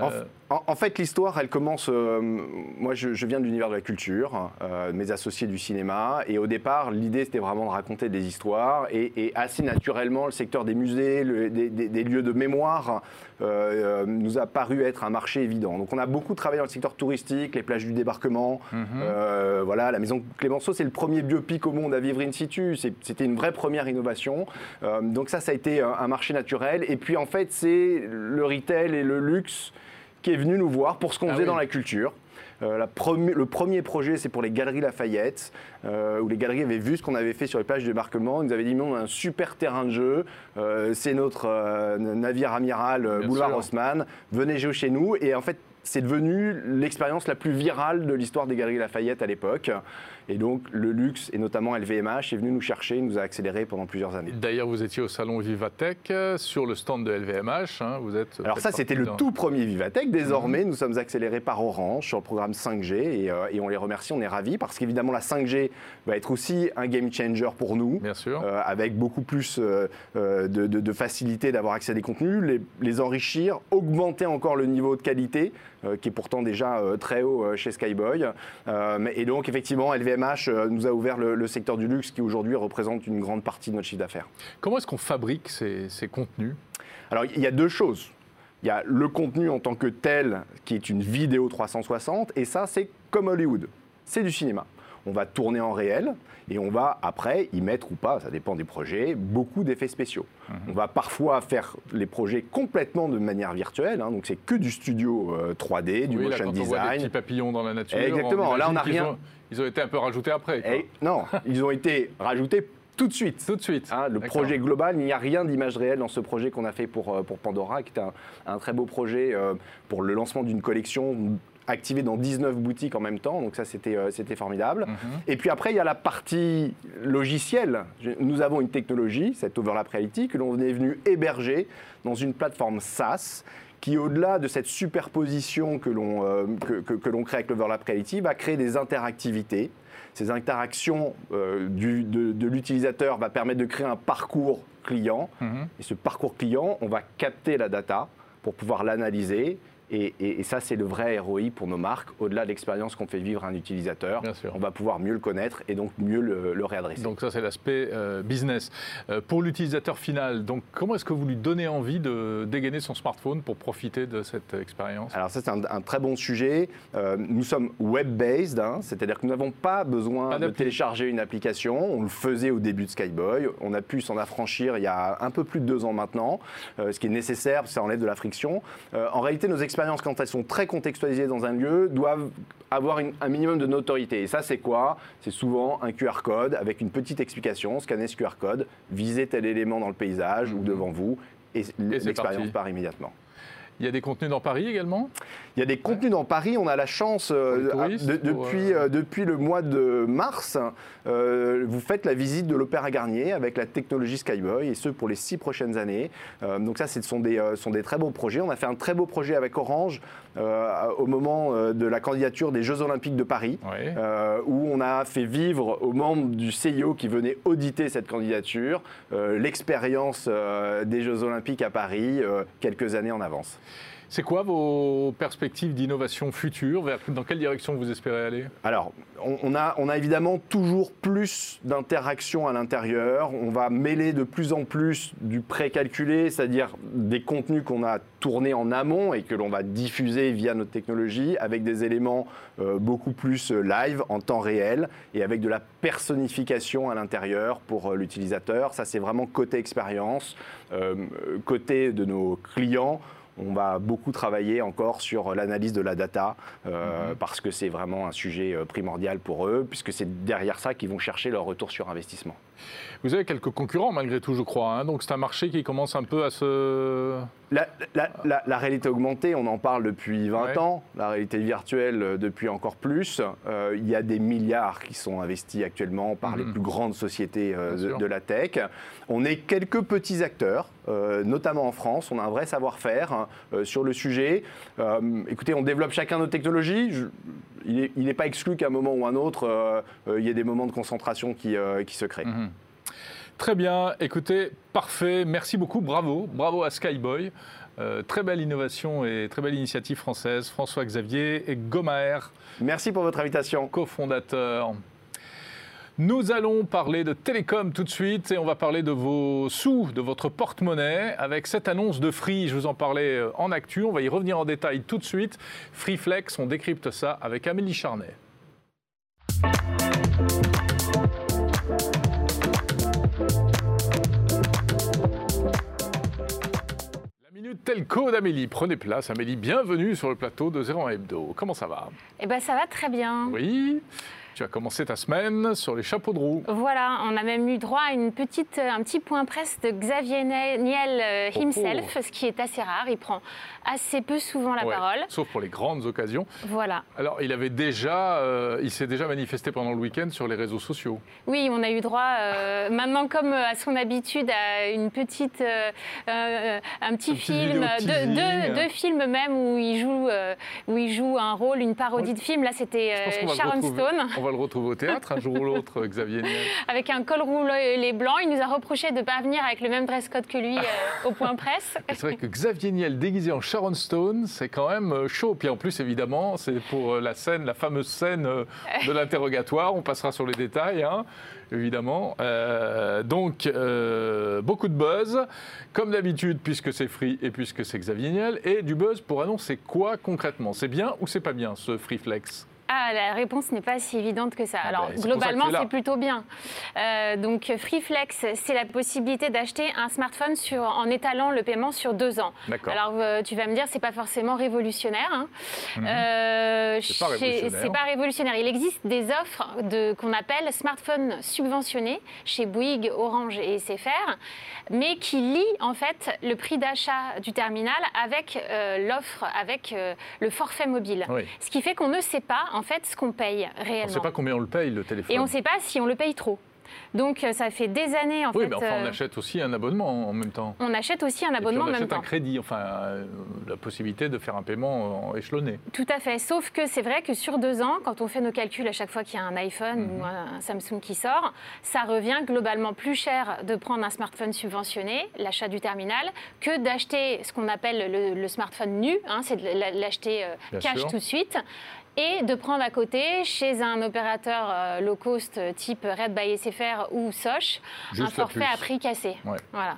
En, Euh, en- fait, l'histoire, elle commence. euh, moi, je, je viens de l'univers de la culture, euh, mes associés du cinéma, et au départ, l'idée, c'était vraiment de raconter des histoires, et, et assez naturellement, le secteur des musées, le- des, des- des lieux de mémoire, euh, nous a paru être un marché évident. Donc, on a beaucoup travaillé dans le secteur touristique, les plages du débarquement, mhm. voilà, la maison Clémenceau, c'est le premier biopic au monde à vivre in situ. C'était une vraie première innovation. Donc ça, ça a été un, un marché naturel. Et puis en fait, c'est le retail et le luxe qui est venu nous voir pour ce qu'on Ah faisait oui. dans la culture. Euh, la premi- le premier projet, c'est pour les Galeries Lafayette, euh, où les galeries avaient vu ce qu'on avait fait sur les plages de débarquement. Ils nous avaient dit, mais on a un super terrain de jeu, euh, c'est notre navire amiral Boulevard. Haussmann, venez jouer chez nous. Et en fait, c'est devenu l'expérience la plus virale de l'histoire des Galeries Lafayette à l'époque. Et donc, le luxe, et notamment LVMH, est venu nous chercher, nous a accéléré pendant plusieurs années. D'ailleurs, vous étiez au salon Vivatech euh, sur le stand de LVMH. hein, vous êtes. Alors ça, c'était le tout premier Vivatech. Désormais, nous sommes accélérés par Orange sur le programme 5G et, euh, et on les remercie, on est ravis parce qu'évidemment, la 5G va être aussi un game changer pour nous. Bien sûr. euh, avec beaucoup plus euh, de, de- de facilité d'avoir accès à des contenus, les, les enrichir, augmenter encore le niveau de qualité, qui est pourtant déjà euh, très haut euh, chez Skyboy. Euh, et donc, effectivement, LVMH euh, nous a ouvert le, le secteur du luxe qui aujourd'hui représente une grande partie de notre chiffre d'affaires. Comment est-ce qu'on fabrique ces, ces contenus? Alors, il y a deux choses. Il y a le contenu en tant que tel, qui est une vidéo 360, et ça, c'est comme Hollywood. C'est du cinéma. On va tourner en réel et on va après y mettre ou pas, ça dépend des projets, beaucoup d'effets spéciaux. On va parfois faire les projets complètement de manière virtuelle, hein, donc c'est que du studio euh, 3D, du Oui, là, motion quand on voit des petits design. papillons dans la nature. Exactement, là, on n'a rien- ont- ils ont été un peu rajoutés après. quoi. Et non, ils ont été rajoutés tout de suite. Tout de suite. Hein, le projet global, il n'y a rien d'image réelle dans ce projet qu'on a fait pour, euh, pour Pandora, qui est un, un très beau projet euh, pour le lancement d'une collection activée dans 19 boutiques en même temps. Donc ça, c'était euh, c'était formidable. Mhm. Et puis après, il y a la partie logicielle. Nous avons une technologie, cette Overlap Reality, que l'on est venu héberger dans une plateforme SaaS qui, au-delà de cette superposition que l'on euh, que, que- que crée avec l'Overlap Reality, va créer des interactivités. Ces interactions euh, du- de, de l'utilisateur va permettre de créer un parcours client. Mhm. Et ce parcours client, on va capter la data pour pouvoir l'analyser, Et, et- et ça, c'est le vrai ROI pour nos marques. Au-delà de l'expérience qu'on fait vivre à un utilisateur, on va pouvoir mieux le connaître et donc mieux le, le réadresser. Donc ça, c'est l'aspect euh, business. Euh, pour l'utilisateur final, donc comment est-ce que vous lui donnez envie de dégainer son smartphone pour profiter de cette expérience? Alors ça, c'est un, un très bon sujet. Euh, nous sommes web-based, hein, c'est-à-dire que nous n'avons pas besoin Pas de télécharger une application. On le faisait au début de Skyboy. On a pu s'en affranchir il y a un peu plus de deux ans maintenant, ce qui est nécessaire, ça enlève de la friction. En réalité, nos expériences, quand elles sont très contextualisées dans un lieu, doivent avoir une- un minimum de notoriété. Et ça, c'est quoi? C'est souvent un QR code avec une petite explication. Scannez ce QR code, visez tel élément dans le paysage ou devant vous, et c'est l'expérience part immédiatement. Il y a des contenus dans Paris également? Il y a des contenus dans Paris. On a la chance, euh, touristes, de- depuis, euh, euh, depuis le mois de mars, euh, vous faites la visite de l'Opéra Garnier avec la technologie Skyboy, et ce pour les six prochaines années. Donc ça, ce sont des, sont des très beaux projets. On a fait un très beau projet avec Orange euh, au moment euh, de la candidature des Jeux Olympiques de Paris. Oui. euh, où on a fait vivre aux membres du CIO qui venaient auditer cette candidature l'expérience des Jeux Olympiques à Paris quelques années en avance. C'est quoi vos perspectives d'innovation future? Dans quelle direction vous espérez aller? Alors, on, a, évidemment toujours plus d'interactions à l'intérieur. On va mêler de plus en plus du précalculé, c'est-à-dire des contenus qu'on a tournés en amont et que l'on va diffuser via notre technologie, avec des éléments euh, beaucoup plus euh, live, en temps réel, et avec de la personnification à l'intérieur pour euh, l'utilisateur. Ça, c'est vraiment côté expérience. Côté de nos clients, on va beaucoup travailler encore sur l'analyse de la data euh, parce que c'est vraiment un sujet euh, primordial pour eux, puisque c'est derrière ça qu'ils vont chercher leur retour sur investissement. Vous avez quelques concurrents malgré tout, je crois. hein, donc c'est un marché qui commence un peu à se... La, la- la- la réalité augmentée, on en parle depuis 20 Ouais. ans, la réalité virtuelle euh, depuis encore plus. Euh, il y a des milliards qui sont investis actuellement par les Mhm. plus grandes sociétés euh, de, la tech. On est quelques petits acteurs, euh, notamment en France. On a un vrai savoir-faire hein, sur le sujet. Écoutez, on développe chacun nos technologies. Je- il n'est pas exclu qu'à un moment ou un autre, euh, euh, il y ait des moments de concentration qui, euh, qui se créent. Mhm. Très bien, écoutez, parfait, merci beaucoup, bravo, bravo à Skyboy. Euh, très belle innovation et très belle initiative française. François Xavier et Gomaer, Merci pour votre invitation. cofondateur. Nous allons parler de télécom tout de suite et on va parler de vos sous, de votre porte-monnaie avec cette annonce de Free. Je vous en parlais euh, en actu. On va y revenir en détail tout de suite. Freeflex, on décrypte ça avec Amélie Charnet. La minute telco d'Amélie. Prenez place, Amélie. Bienvenue sur le plateau de 01 Hebdo. Comment ça va? Eh ben ça va très bien. Oui. Tu as commencé ta semaine sur les chapeaux de roue. Voilà, on a même eu droit à une petite, un petit point presse de Xavier Niel euh, Oh, himself, ce qui est assez rare. Il prend assez peu souvent la Ouais, parole. Sauf pour les grandes occasions. Voilà. Alors, il avait déjà, euh, il s'est déjà manifesté pendant le week-end sur les réseaux sociaux. Oui, on a eu droit, euh, maintenant comme à son habitude, à une petite, euh, euh, un petit Une film, deux, teasing. deux- deux films même où il joue, euh, où il joue un rôle, une parodie de film. Là, c'était euh, Sharon Stone. On va le retrouver au théâtre un jour ou l'autre, Xavier Niel. avec un col roulé blanc. Il nous a reproché de ne pas venir avec le même dress code que lui euh, au point presse. C'est vrai que Xavier Niel déguisé en Sharon Stone, c'est quand même euh, chaud. Puis en plus, évidemment, c'est pour euh, la scène, la fameuse scène euh, de l'interrogatoire. On passera sur les détails, hein, évidemment. Donc, beaucoup de buzz, comme d'habitude, puisque c'est Free et puisque c'est Xavier Niel. Et du buzz pour annoncer quoi concrètement? C'est bien ou c'est pas bien ce Freeflex Ah, la réponse n'est pas si évidente que ça. Ah Alors, ben, que globalement, c'est plutôt bien. Euh, donc, Freeflex, c'est la possibilité d'acheter un smartphone sur, en étalant le paiement sur deux ans. D'accord. Alors, euh, tu vas me dire, c'est pas forcément révolutionnaire. hein. Euh, Mhm. C'est pas pas révolutionnaire. Il existe des offres de, qu'on appelle smartphones subventionnés chez Bouygues, Orange et SFR, mais qui lient en fait le prix d'achat du terminal avec l'offre, avec le forfait mobile. Oui. Ce qui fait qu'on ne sait pas en fait ce qu'on paye On réellement. ne sait pas combien on le paye, le téléphone. Et on ne sait pas si on le paye trop. Donc euh, ça fait des années en Oui, fait. mais enfin, on euh, achète aussi un abonnement en même temps. on achète aussi un abonnement on en même achète temps. un crédit, enfin euh, la possibilité de faire un paiement en échelonné. Tout à fait. Sauf que c'est vrai que sur deux ans, quand on fait nos calculs à chaque fois qu'il y a un iPhone Mhm. ou un Samsung qui sort, ça revient globalement plus cher de prendre un smartphone subventionné, l'achat du terminal, que d'acheter ce qu'on appelle le, le smartphone nu, hein, c'est de la- l'acheter cash sûr. tout de suite. Et de prendre à côté, chez un opérateur euh, low cost euh, type Red by SFR ou Soch, un Juste forfait à prix cassé. Ouais. Voilà.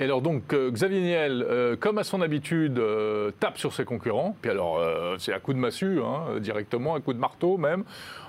Et alors donc euh, Xavier Niel, euh, comme à son habitude, euh, tape sur ses concurrents. Puis alors c'est à coup de massue, hein, directement, à coup de marteau même,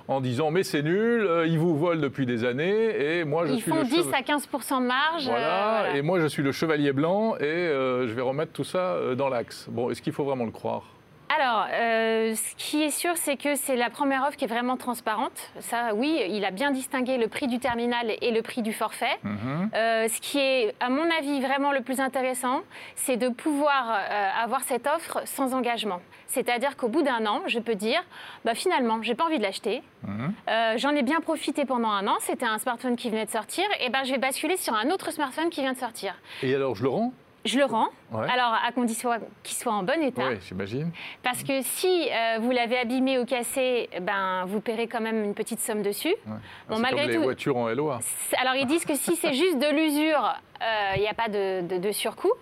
en disant mais c'est nul, ils vous volent depuis des années et moi je Ils suis font le 10 cheva- à 15% de marge. Voilà, voilà. et moi je suis le chevalier blanc et je vais remettre tout ça dans l'axe. Bon, est-ce qu'il faut vraiment le croire? Alors, euh, ce qui est sûr, c'est que c'est la première offre qui est vraiment transparente. Ça, oui, il a bien distingué le prix du terminal et le prix du forfait. Mhm. Euh, ce qui est, à mon avis, vraiment le plus intéressant, c'est de pouvoir euh, avoir cette offre sans engagement. C'est-à-dire qu'au bout d'un an, je peux dire, bah, finalement, j'ai pas envie de l'acheter. Mhm. Euh, J'en ai bien profité pendant un an. C'était un smartphone qui venait de sortir. Et ben, je vais basculer sur un autre smartphone qui vient de sortir. Et alors je le rends Je le rends. Ouais. Alors, à condition qu'il soit en bon état. Oui, j'imagine. Parce que si euh, vous l'avez abîmé ou cassé, ben, vous paierez quand même une petite somme dessus. Ouais. Bon, c'est malgré comme les tout- voitures en LOA. Alors ils disent que si c'est juste de l'usure, euh, il n'y a pas de, de- de surcoût.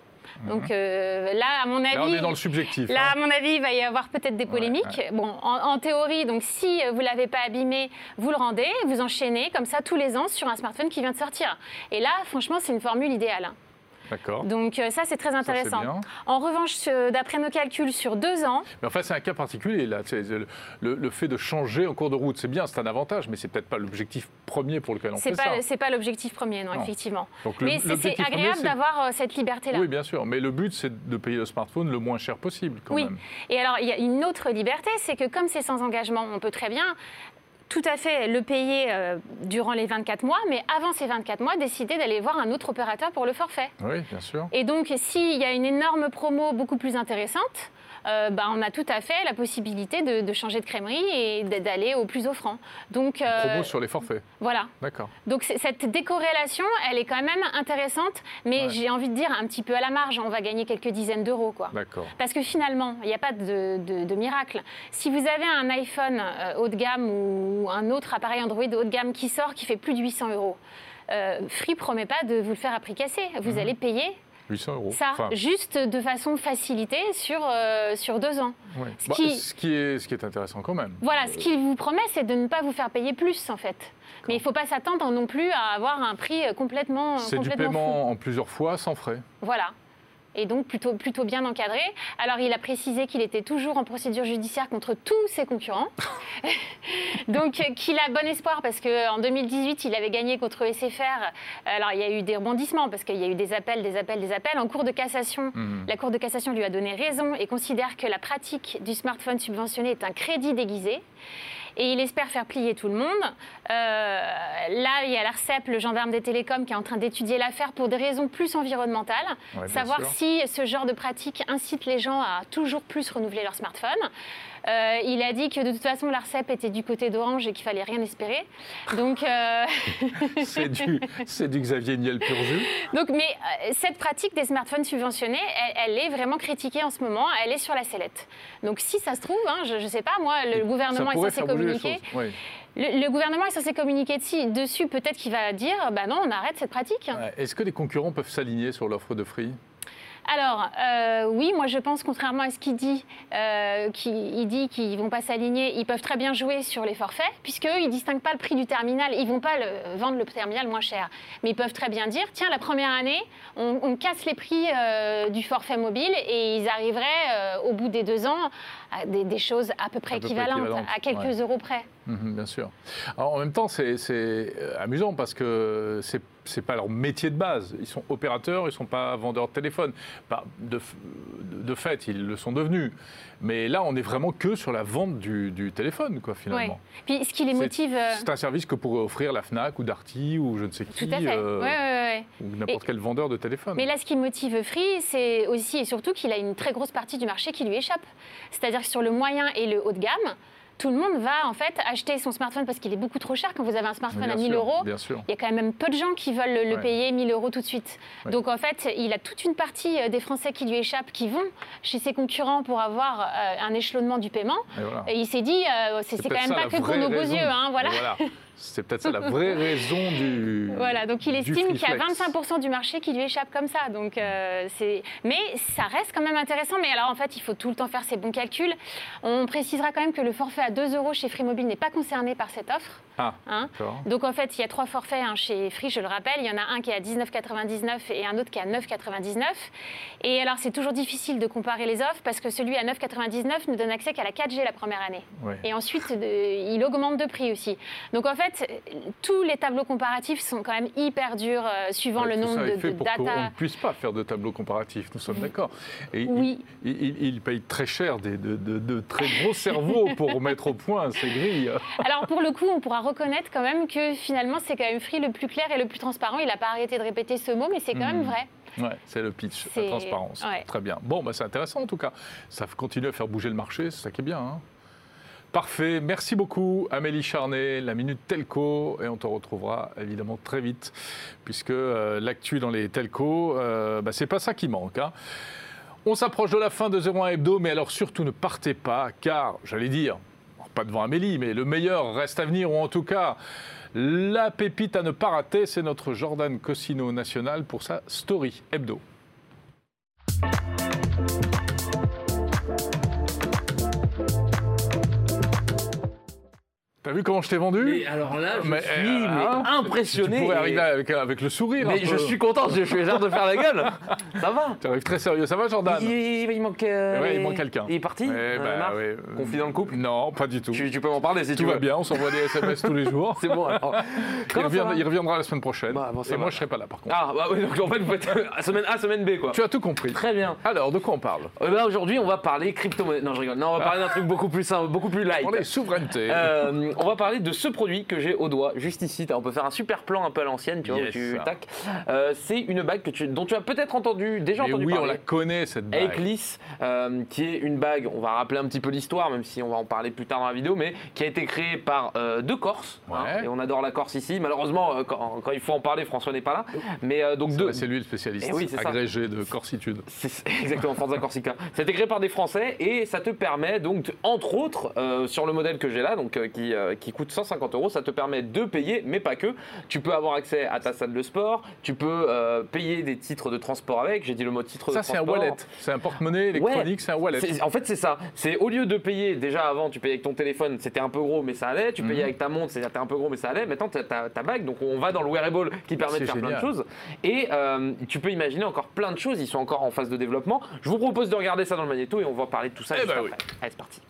Donc euh, là, à mon Mhm. Là, on avis, est dans le subjectif. là, hein. à mon avis, il va y avoir peut-être des polémiques. Bon, en, en théorie, donc si vous l'avez pas abîmé, vous le rendez, vous enchaînez comme ça tous les ans sur un smartphone qui vient de sortir. Et là, franchement, c'est une formule idéale. D'accord. Donc euh, ça, c'est très intéressant. En revanche, d'après nos calculs, sur deux ans, Mais enfin, c'est un cas particulier, là. Le, fait de changer en cours de route, c'est bien, c'est un avantage, mais c'est peut-être pas l'objectif premier pour lequel on fait c'est ça. pas, c'est pas l'objectif premier, non, Non. effectivement. Donc, le- Mais c'est- agréable d'avoir euh, cette liberté-là. Oui, bien sûr, mais le but, c'est de payer le smartphone le moins cher possible, quand Oui. même. Et alors, il y a une autre liberté, c'est que comme c'est sans engagement, on peut très bien tout à fait le payer euh, durant les 24 mois, mais avant ces 24 mois, décider d'aller voir un autre opérateur pour le forfait. Oui, bien sûr. Et donc, s'il y a une énorme promo beaucoup plus intéressante, euh, bah, on a tout à fait la possibilité de, de changer de crèmerie et d'aller au plus offrant. Donc, euh, Promo sur les forfaits. voilà. D'accord. Donc cette décorrélation, elle est quand même intéressante, mais Ouais. j'ai envie de dire un petit peu à la marge. On va gagner quelques dizaines d'euros, quoi. D'accord. Parce que finalement, il n'y a pas de, de- de miracle. Si vous avez un iPhone euh, haut de gamme ou un autre appareil Android haut de gamme qui sort, qui fait plus de 800 euros, euh, Free promet pas de vous le faire à prix cassé. Vous allez payer 800 euros. ça Enfin, juste de façon facilitée sur, euh, sur deux ans. ce Bah, qui- ce, qui est, ce qui est intéressant quand même. Voilà, ce qu'il vous promet, c'est de ne pas vous faire payer plus, en fait. Mais il ne faut pas s'attendre non plus à avoir un prix euh, complètement, C'est du fou. paiement en plusieurs fois, sans frais. Voilà. Et donc plutôt, plutôt bien encadré. Alors il a précisé qu'il était toujours en procédure judiciaire contre tous ses concurrents. donc euh, qu'il a bon espoir parce qu'en 2018 il avait gagné contre SFR. Alors il y a eu des rebondissements parce qu'il y a eu des appels, des appels, des appels. En cours de cassation, Mhm. la Cour de cassation lui a donné raison et considère que la pratique du smartphone subventionné est un crédit déguisé. Et il espère faire plier tout le monde. Euh, là, il y a l'ARCEP, le gendarme des télécoms, qui est en train d'étudier l'affaire pour des raisons plus environnementales. Ouais, savoir sûr. si ce genre de pratique incite les gens à toujours plus renouveler leur smartphone. Euh, il a dit que de toute façon, l'ARCEP était du côté d'Orange et qu'il fallait rien espérer. Donc, euh, C'est du, Xavier Niel pur jus. donc mais euh, cette pratique des smartphones subventionnés, elle, elle est vraiment critiquée en ce moment. Elle est sur la sellette. Donc, si ça se trouve, hein, je ne sais pas, moi, le gouvernement est censé communiquer. Oui. Le, le gouvernement est censé communiquer dessus. Peut-être qu'il va dire, bah non, on arrête cette pratique. Est-ce que les concurrents peuvent s'aligner sur l'offre de Free? Alors, euh, oui, moi je pense, contrairement à ce qu'il dit, euh, qu'il dit qu'ils ne vont pas s'aligner, ils peuvent très bien jouer sur les forfaits, puisqu'eux, ils ne distinguent pas le prix du terminal, ils ne vont pas le- vendre le terminal moins cher. Mais ils peuvent très bien dire, tiens, la première année, on, on casse les prix euh, du forfait mobile et ils arriveraient euh, au bout des deux ans à des, des choses à peu près À peu près équivalentes, équivalentes, à quelques ouais. euros près. Mhm, bien sûr. Alors, en même temps, c'est amusant parce que c'est c'est pas leur métier de base. Ils sont opérateurs, ils sont pas vendeurs de téléphone. Bah, de, fait, ils le sont devenus. Mais là, on est vraiment que sur la vente du, du téléphone, quoi, Ouais. finalement. Puis ce qui les motive. euh, C'est un service que pourrait offrir la Fnac ou Darty ou je ne sais qui, tout à fait. euh, Ouais, ouais, ouais. ou n'importe quel vendeur de téléphone. Mais là, ce qui motive Free, c'est aussi et surtout qu'il a une très grosse partie du marché qui lui échappe. C'est-à-dire que sur le moyen et le haut de gamme, tout le monde va en fait acheter son smartphone parce qu'il est beaucoup trop cher quand vous avez un smartphone Bien à 1000 sûr, euros. Il y a quand même peu de gens qui veulent le, Ouais. payer 1000 euros tout de suite. Ouais. Donc en fait, il a toute une partie euh, des Français qui lui échappent, qui vont chez ses concurrents pour avoir euh, un échelonnement du paiement. Et voilà. Et il s'est dit, euh, c'est quand même pas que pour nos beaux yeux. Hein, voilà. C'est peut-être ça la vraie raison du. Voilà, donc il estime qu'il y a free flex. 25% du marché qui lui échappe comme ça. Donc euh, c'est, mais ça reste quand même intéressant. Mais alors en fait, il faut tout le temps faire ses bons calculs. On précisera quand même que le forfait à 2 euros chez Free Mobile n'est pas concerné par cette offre. Ah, hein. d'accord. Donc en fait, il y a trois forfaits hein, chez Free, je le rappelle. Il y en a un qui est à 19,99 et un autre qui est à 9,99. Et alors c'est toujours difficile de comparer les offres parce que celui à 9,99 ne donne accès qu'à la 4G la première année. Ouais. Et ensuite, de- il augmente de prix aussi. Donc en fait, tous les tableaux comparatifs sont quand même hyper durs euh, suivant Ouais, le nombre ça de, fait de pour data. ne puisse pas faire de tableau comparatif, nous sommes d'accord. Et Oui. il, il- il paye très cher des, de, de- de très gros cerveaux pour mettre au point ces grilles. Alors pour le coup, on pourra reconnaître quand même que finalement, c'est quand même Free le plus clair et le plus transparent. Il n'a pas arrêté de répéter ce mot, mais c'est quand même Mhm. vrai. Ouais, c'est le pitch, la transparence. ouais. Très bien. Bon, bah, c'est intéressant en tout cas. Ça continue à faire bouger le marché, c'est ça qui est bien. hein. Parfait. Merci beaucoup, Amélie Charnet, la Minute Telco. Et on te retrouvera évidemment très vite, puisque euh, l'actu dans les telcos, euh, bah, c'est pas ça qui manque. hein. On s'approche de la fin de 01 Hebdo, mais alors surtout ne partez pas, car, j'allais dire, pas devant Amélie, mais le meilleur reste à venir, ou en tout cas, la pépite à ne pas rater, c'est notre Jordan Cosino national pour sa story hebdo. T'as vu comment je t'ai vendu Mais alors là, je Mais, suis euh, mais hein, impressionné. Tu pourrais et- arriver avec, avec le sourire. Mais un je peu. suis content, je fais l'air de faire la gueule. Ça va Tu arrives très sérieux. Ça va, Jordan il, il- il manque. euh, Ouais, il manque quelqu'un. Il est parti Eh Euh, bah, Marc ouais. Confie dans le couple Non, pas du tout. tu, tu peux m'en parler si Tout tu va bien, on s'envoie des SMS tous les jours. C'est bon alors. Il, reviendra la semaine prochaine. Bah, bon, et va. moi, je serai pas là, par contre. Ah, bah oui, donc en fait, vous faites à semaine A, semaine B quoi. Tu as tout compris. Très bien. Alors, de quoi on parle Eh ben, Aujourd'hui, on va parler crypto-monnaie. Non, je rigole. Non, on va parler d'un truc beaucoup plus simple, beaucoup plus light. On est souveraineté. On va parler de ce produit que j'ai au doigt, juste ici. On peut faire un super plan un peu à l'ancienne, tu vois, Yes. tu tac. Euh, c'est une bague que tu- dont tu as peut-être entendu, déjà Mais entendu oui, on parler. la connaît, cette bague. Eclipse, euh, qui est une bague, on va rappeler un petit peu l'histoire, même si on va en parler plus tard dans la vidéo, mais qui a été créée par euh, deux Corses. hein, et on adore la Corse ici. Malheureusement, quand, quand il faut en parler, François n'est pas là. Mais euh, donc C'est deux. C'est lui le spécialiste, Eh oui, agrégé de corsitude. C'est exactement Forza Corsica. Été créé par des Français et ça te permet donc, entre autres, sur le modèle que j'ai là, donc qui, euh, qui coûte 150 euros, ça te permet de payer, mais pas que. Tu peux avoir accès à ta salle de sport, tu peux euh, payer des titres de transport avec. J'ai dit le mot titre Ça, de c'est un transport. wallet. C'est un porte-monnaie électronique, c'est un wallet. En fait, c'est ça. C'est au lieu de payer, déjà avant, tu payais avec ton téléphone, c'était un peu gros, mais ça allait. Tu payais Mhm. avec ta montre, c'était un peu gros, mais ça allait. Maintenant, tu as ta, bague, donc on va dans le wearable qui permet de faire plein de choses. Et euh, tu peux imaginer encore plein de choses. Ils sont encore en phase de développement. Je vous propose de regarder ça dans le magnéto et on va parler de tout ça Eh juste ben après. Allez, c'est parti.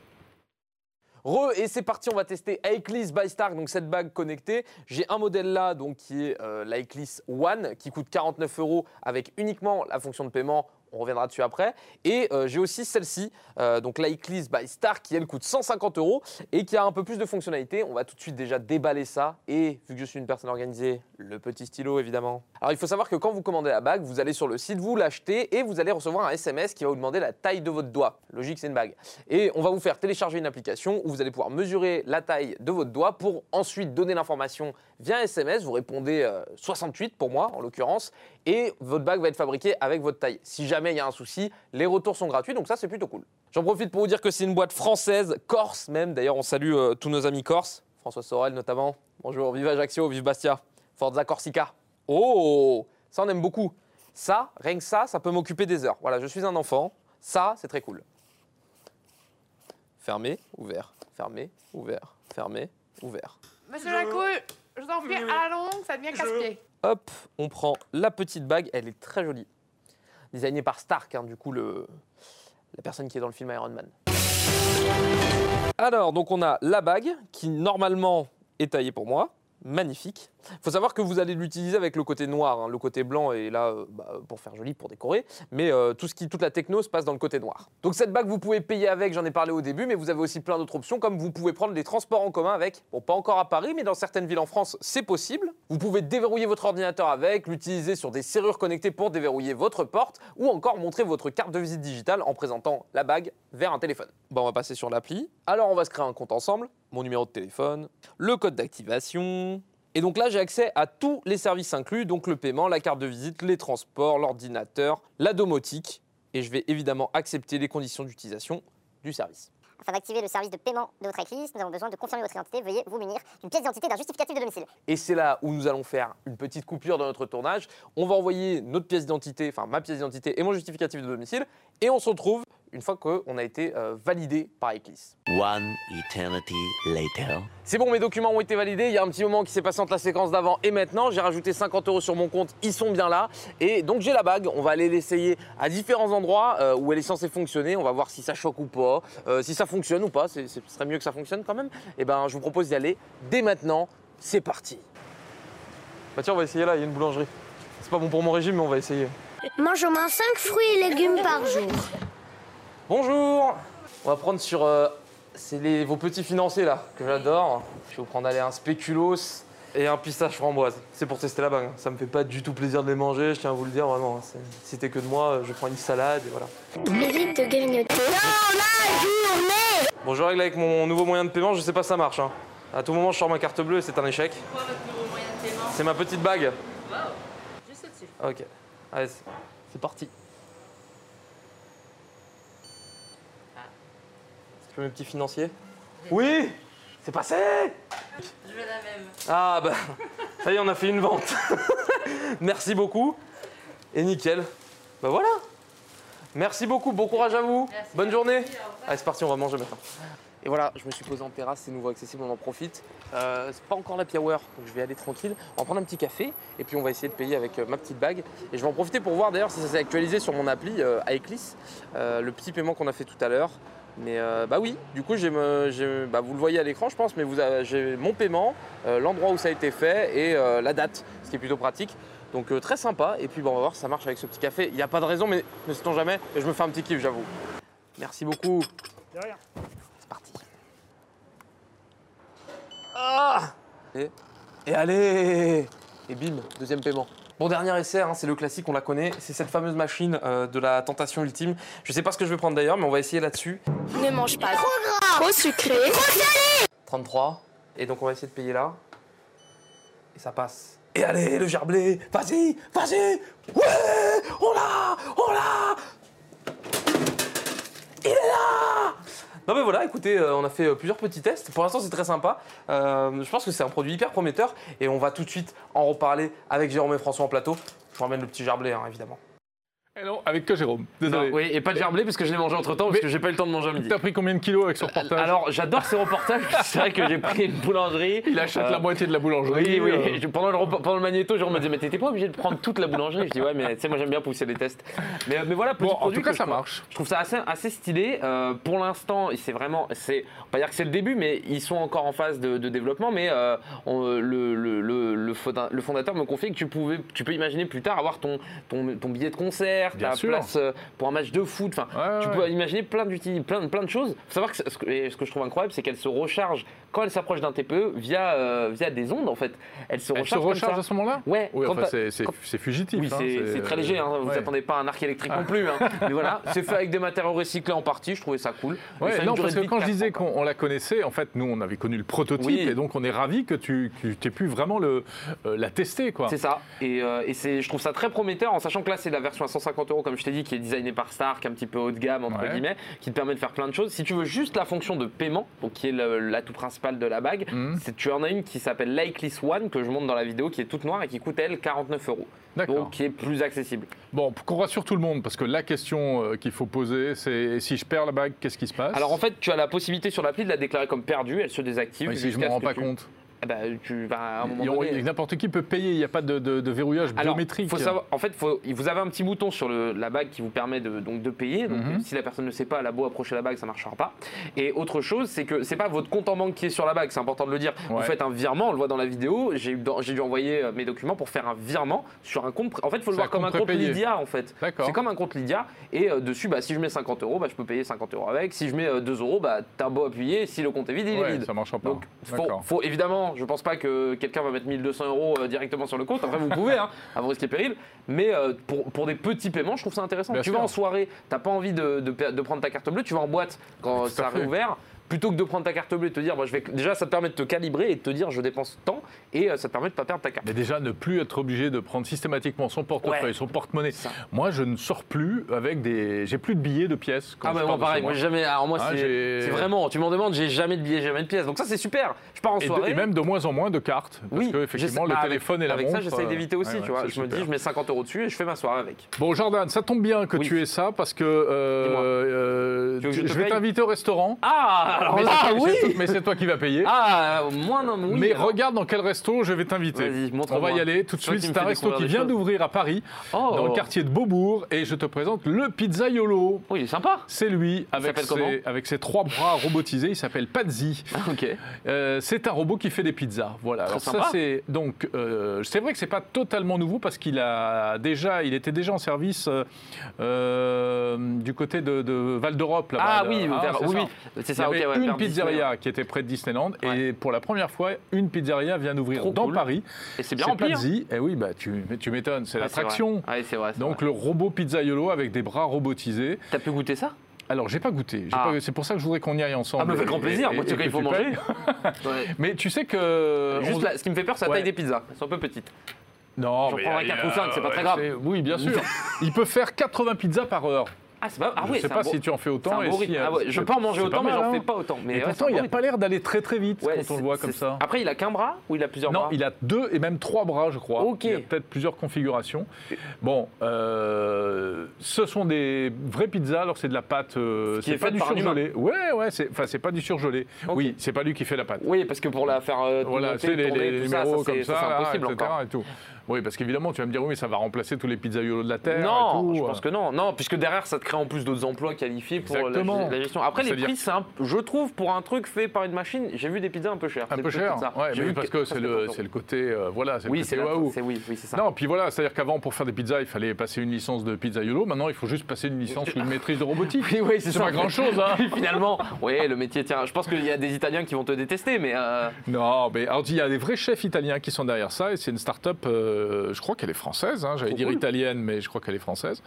Re et c'est parti, on va tester Eclipse by Stark, donc cette bague connectée. J'ai un modèle là, donc qui est euh, One, qui coûte 49 euros avec uniquement la fonction de paiement. On reviendra dessus après. Et euh, j'ai aussi celle-ci, euh, donc la Eclipse by Stark, qui elle coûte 150 euros et qui a un peu plus de fonctionnalités. On va tout de suite déjà déballer ça. Et vu que je suis une personne organisée, le petit stylo évidemment. Alors il faut savoir que quand vous commandez la bague, vous allez sur le site, vous l'achetez et vous allez recevoir un SMS qui va vous demander la taille de votre doigt. Logique, c'est une bague. Et on va vous faire télécharger une application où vous allez pouvoir mesurer la taille de votre doigt pour ensuite donner l'information via SMS. Vous répondez euh, 68 pour moi en l'occurrence et votre bague va être fabriquée avec votre taille. Si jamais il y a un souci, les retours sont gratuits donc ça c'est plutôt cool. J'en profite pour vous dire que c'est une boîte française, corse même. D'ailleurs on salue euh, tous nos amis corses, François Sorel notamment. Bonjour, vive Ajaccio, vive Bastia, Forza Corsica. Oh, ça on aime beaucoup. Ça, rien que ça, ça peut m'occuper des heures. Voilà, je suis un enfant. Ça, c'est très cool. Fermé, ouvert, fermé, ouvert, fermé, ouvert. Monsieur Jacou, je vous en prie, à la longue, ça devient casse-pied. Hop, on prend la petite bague, elle est très jolie. Designée par Stark, hein, du coup, la personne qui est dans le film Iron Man. Alors, donc on a la bague qui normalement est taillée pour moi, magnifique. Il faut savoir que vous allez l'utiliser avec le côté noir. hein. Le côté blanc est là euh, bah, pour faire joli, pour décorer. Mais euh, tout ce qui, toute la techno se passe dans le côté noir. Donc cette bague, vous pouvez payer avec, j'en ai parlé au début, mais vous avez aussi plein d'autres options, comme vous pouvez prendre les transports en commun avec. Bon, pas encore à Paris, mais dans certaines villes en France, c'est possible. Vous pouvez déverrouiller votre ordinateur avec, l'utiliser sur des serrures connectées pour déverrouiller votre porte, ou encore montrer votre carte de visite digitale en présentant la bague vers un téléphone. Bon, on va passer sur l'appli. Alors, on va se créer un compte ensemble. Mon numéro de téléphone, le code d'activation. Et donc là, j'ai accès à tous les services inclus, donc le paiement, la carte de visite, les transports, l'ordinateur, la domotique. Et je vais évidemment accepter les conditions d'utilisation du service. Afin d'activer le service de paiement de votre église, nous avons besoin de confirmer votre identité. Veuillez vous munir d'une pièce d'identité d'un justificatif de domicile. Et c'est là où nous allons faire une petite coupure dans notre tournage. On va envoyer notre pièce d'identité, enfin ma pièce d'identité et mon justificatif de domicile. Et on se retrouve une fois qu'on a été euh, validé par Eclipse. One eternity later. C'est bon, mes documents ont été validés. Il y a un petit moment qui s'est passé entre la séquence d'avant et maintenant. J'ai rajouté 50 euros sur mon compte. Ils sont bien là. Et donc, j'ai la bague. On va aller l'essayer à différents endroits euh, où elle est censée fonctionner. On va voir si ça choque ou pas, euh, si ça fonctionne ou pas. Ce serait mieux que ça fonctionne quand même. Et ben, je vous propose d'y aller dès maintenant. C'est parti. Bah, tiens, on va essayer là. Il y a une boulangerie. C'est pas bon pour mon régime, mais on va essayer. Mange au moins 5 fruits et légumes par jour. Bonjour On va prendre sur. euh, c'est les- vos petits financiers là, que j'adore. Je vais vous prendre allez, un spéculoos et un pistache framboise. C'est pour tester la bague. hein. Ça me fait pas du tout plaisir de les manger, je tiens à vous le dire vraiment. hein. Si c'était que de moi, je prends une salade et voilà. Mérite de grignoter. Bon, je règle avec mon nouveau moyen de paiement, je sais pas si ça marche. hein. À tout moment, je sors ma carte bleue et c'est un échec. C'est ma petite bague. Ok. Allez, c'est parti. Mes petits financiers Oui C'est passé Je veux la même. Ah bah, ça y est, on a fait une vente. Merci beaucoup. Et nickel. Bah voilà. Merci beaucoup, bon courage à vous. Bonne journée. Allez, c'est parti, on va manger maintenant. Et voilà, je me suis posé en terrasse, c'est nouveau accessible, on en profite. Euh, c'est pas encore la hour, donc je vais aller tranquille. On va prendre un petit café et puis on va essayer de payer avec euh, ma petite bague. Et je vais en profiter pour voir d'ailleurs si ça s'est actualisé sur mon appli euh, Iclis, euh, le petit paiement qu'on a fait tout à l'heure. Mais euh, bah oui, du coup me- bah, vous le voyez à l'écran je pense, mais vous avez- j'ai mon paiement, euh, l'endroit où ça a été fait et euh, la date, ce qui est plutôt pratique. Donc très sympa. Et puis bon, on va voir si ça marche avec ce petit café. Il n'y a pas de raison, mais ne sait-on jamais. Et je me fais un petit kiff, j'avoue. Merci beaucoup. C'est parti. Ah et, et allez Et bim, deuxième paiement. Bon, dernier essai, hein, c'est le classique, on la connaît. C'est cette fameuse machine euh, de la tentation ultime. Je sais pas ce que je vais prendre d'ailleurs, mais on va essayer là-dessus. Ne mange pas trop gras. Trop sucré. 33. Et donc on va essayer de payer là. Et ça passe. Et allez, le gerblé Vas-y Vas-y Ouais On l'a On l'a Il est là Non mais voilà, écoutez, euh, on a fait euh, plusieurs petits tests. Pour l'instant, c'est très sympa. Euh, je pense que c'est un produit hyper prometteur. Et on va tout de suite en reparler avec Jérôme et François en plateau. Je vous le petit gerblé, hein, évidemment. Et non, avec que Jérôme. Désolé. oui, et pas de gerblé parce que je l'ai mangé entre temps parce que j'ai pas eu le temps de manger à midi. T'as pris combien de kilos avec ce reportage Alors, j'adore ces reportages. C'est vrai que j'ai pris une boulangerie. Il achète Euh, la moitié de la boulangerie. Oui, oui. euh, Pendant, le, repas- pendant le magnéto, on me disait, mais t'étais pas obligé de prendre toute la boulangerie? Je dis, ouais, mais tu sais, moi j'aime bien pousser les tests. Mais, mais voilà, petit Bon, en produit tout cas, ça je trouve- marche. Je trouve ça assez, assez stylé. Euh, pour l'instant, c'est vraiment, c'est, on va pas dire que c'est le début, mais ils sont encore en phase de, de développement. Mais euh, on- le, le, le, le fonda- le fondateur me confie que tu, pouvais, tu peux imaginer plus tard avoir ton, ton, ton billet de concert, Bien ta sûr. place euh, pour un match de foot. Enfin, Ouais, tu ouais. peux imaginer plein, d'uti- plein, plein de choses. faut savoir que ce, que et ce que je trouve incroyable, c'est qu'elle se recharge quand elle s'approche d'un TPE via, euh, via des ondes en fait. Elle se Elle se recharge, comme recharge ça. à ce moment-là? Ouais, Oui, enfin, c'est- quand- fugitif. oui, hein, c'est très léger, hein, vous ouais. attendez pas un arc électrique Ah. non plus. hein. Mais voilà, c'est fait avec des matériaux recyclés en partie, je trouvais ça cool. Ouais, ça non, parce que quand je disais qu'on on la connaissait, en fait, nous, on avait connu le prototype, Oui. et donc on est ravis que tu aies pu vraiment le, euh, la tester, quoi. C'est ça, et, euh, je trouve ça très prometteur, en sachant que là c'est la version à 150 euros, comme je t'ai dit, qui est designée par Stark, un petit peu haut de gamme, entre Ouais. guillemets, qui te permet de faire plein de choses. Si tu veux juste la fonction de paiement, donc qui est l'atout principal de la bague, Mhm. tu en as une qui s'appelle Likeless One, que je montre dans la vidéo, qui est toute noire et qui coûte elle 49 euros. D'accord. Donc qui est plus accessible. Bon, qu'on rassure tout le monde, parce que la question euh, qu'il faut poser, c'est si je perds la bague, qu'est-ce qui se passe? Alors en fait, tu as la possibilité sur l'appli de la déclarer comme perdue, elle se désactive. Oui, si je jusqu'à m'en rends pas tu- compte. Eh ben, tu vas à un moment Ils ont- donné- N'importe qui peut payer, il n'y a pas de, de- de verrouillage Alors, biométrique. faut savoir- en fait, faut- vous avez un petit bouton sur le- la bague qui vous permet de, donc, de payer. Donc, Mhm. si la personne ne sait pas, elle a beau approcher la bague, ça ne marchera pas. Et autre chose, c'est que c'est pas votre compte en banque qui est sur la bague, c'est important de le dire. Vous faites un virement, on le voit dans la vidéo. J'ai dû envoyer euh, mes documents pour faire un virement sur un compte. En fait, il faut le voir un comme un compte. Lydia, en fait. C'est comme un compte Lydia. Et euh, dessus, bah, si je mets 50 euros, bah, je peux payer 50 euros avec. Si je mets euh, 2 euros, bah, t'as beau appuyer. Si le compte est vide, il est vide. ça marchera pas. Donc, faut, faut- évidemment, je pense pas que quelqu'un va mettre 1200 euros euh, directement sur le compte. Après, vous pouvez, hein, à vos risques et périls. Mais euh, pour, pour des petits paiements, je trouve ça intéressant. Bien tu sûr. vas en soirée, t'as pas envie de, de pa- de prendre ta carte bleue, tu vas en boîte quand ça a réouvert. Plutôt que de prendre ta carte bleue et te dire, moi, je vais... déjà, ça te permet de te calibrer et de te dire, je dépense tant, et euh, ça te permet de pas perdre ta carte. Mais déjà, ne plus être obligé de prendre systématiquement son portefeuille, Ouais. son porte-monnaie. Ça. Moi, je ne sors plus avec des. J'ai plus de billets de pièces. Quand Ah je bah moi pareil, moi jamais. Alors moi Ah, c'est vraiment, tu m'en demandes, j'ai jamais de billets, jamais de pièces. Donc ça c'est super. Je pars en Et, de- soirée. et même de moins en moins de cartes. Parce oui, que, effectivement, le bah, avec- téléphone et la Avec ça, montre, j'essaye euh, d'éviter aussi, ouais, tu vois. Je me dis, je mets 50 euros dessus et je fais ma soirée avec. Bon, Jordan, ça tombe bien que Oui. tu aies ça parce que euh, Dis-moi. Tu veux que je vais t'inviter au restaurant. Ah, alors mais là, oui Mais c'est toi qui vas payer. Ah, moi non, oui. mais alors. regarde dans quel resto je vais t'inviter. Vas-y, On va y aller tout de suite. C'est un resto qui vient d'ouvrir à Paris, Oh. dans le quartier de Beaubourg, et je te présente le Pizzaiolo. Oh, il est sympa. C'est lui, avec ses, avec ses trois bras robotisés. Il s'appelle Pazzi. Ok. Euh, c'est un robot qui fait des pizzas. Voilà. Très Alors ça sympa. c'est donc euh, c'est vrai que c'est pas totalement nouveau parce qu'il a déjà il était déjà en service euh, du côté de, de Val d'Europe. Ah oui, Ah, vers- oui, ça. oui, c'est Il y ça. Ouais, une pizzeria qui était près de Disneyland et pour la première fois une pizzeria vient d'ouvrir dans cool. Paris. Et c'est bien rempli. hein. Et oui bah tu m'étonnes c'est Ouais, l'attraction. Donc vrai. le robot pizzaiolo avec des bras robotisés. T'as pu goûter ça? Alors j'ai pas goûté. Ah. C'est pour ça que je voudrais qu'on y aille ensemble. Ah, mais avec grand plaisir. Moi, tu qu'il faut manger. Mais tu sais que Juste on- là, ce qui me fait peur, c'est la taille des pizzas. Elles sont un peu petites. Non, J'en mais prendrai il y quatre a- ou cinq, c'est pas très grave. Oui, bien sûr. il peut faire 80 pizzas par heure. Ah, pas. Ah je oui, sais pas beau- si tu en fais autant. et si, euh, Ah ouais, je peux en manger autant, pas mais mal, j'en hein. fais pas autant. Mais Et ouais, pourtant, c'est un il n'a pas l'air d'aller très très vite Ouais, quand on le voit comme ça. Après, il a qu'un bras ou il a plusieurs Non, bras? il a deux et même trois bras, je crois. Ok. Il y a peut-être plusieurs configurations. Bon, euh, ce sont des vraies pizzas. Alors, c'est de la pâte. euh, c'est pas du surgelé. Ouais, ouais. C'est, enfin, c'est pas du surgelé. Oui, c'est pas lui qui fait la pâte. Oui, parce que pour la faire euh, Voilà, c'est les, numéros comme ça, etc. encore. Et tout. Oui, parce qu'évidemment, tu vas me dire, oui, mais ça va remplacer tous les pizzaiolos de la Terre. Non, et tout. je pense que non. Non, puisque derrière, ça te crée en plus d'autres emplois qualifiés pour la, Exactement. la gestion. Après, les prix, c'est un, je trouve, pour un truc fait par une machine, j'ai vu des pizzas un peu chères. Un peu pizzas. Ouais, mais vu parce que c'est presque le, 30 euros. c'est le côté, euh, voilà, c'est Oui, le c'est côté la- waouh. c'est oui, oui, c'est ça. Non, puis voilà, c'est-à-dire qu'avant, pour faire des pizzas, il fallait passer une licence de pizzaiolo. Maintenant, il faut juste passer une licence ou une maîtrise de robotique. Oui, oui, c'est C'est pas grand-chose, hein. Finalement, oui, le métier tient. Je pense qu'il y a des Italiens qui vont te détester, mais euh, Non, mais alors, il y a des vrais chefs italiens qui sont derrière ça, et c'est une start-up, euh, je crois qu'elle est française, hein, j'allais dire cool. italienne, mais je crois qu'elle est française.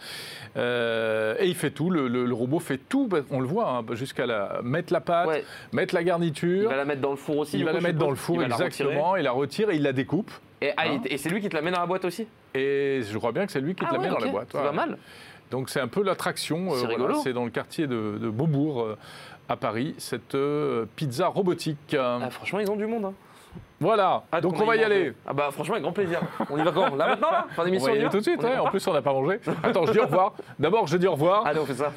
Euh, et il fait tout, le, le- le robot fait tout, bah, on le voit, hein, jusqu'à la, mettre la pâte, ouais, mettre la il garniture, va la mettre dans le four aussi. il va coup, la mettre dans le four, Il la exactement, il la retire et il la découpe. Et, ah, Hein et- c'est lui qui te la met dans la boîte aussi? Et je crois bien que c'est lui qui te Ah la ouais, met dans la boîte. C'est ouais. pas mal. Donc c'est un peu l'attraction. euh, C'est voilà, dans le quartier de, de Beaubourg, à Paris, cette pizza robotique. Ah, franchement, ils ont du monde. Hein. Voilà, Hâte donc on va y aller. Ah bah franchement, avec grand plaisir. On y va quand? Là maintenant là? Fin On d'émission va y on y aller va? tout de suite, ouais, va en plus on n'a pas mangé. Attends, je dis au revoir. D'abord, je dis au revoir. Allez, on fait ça.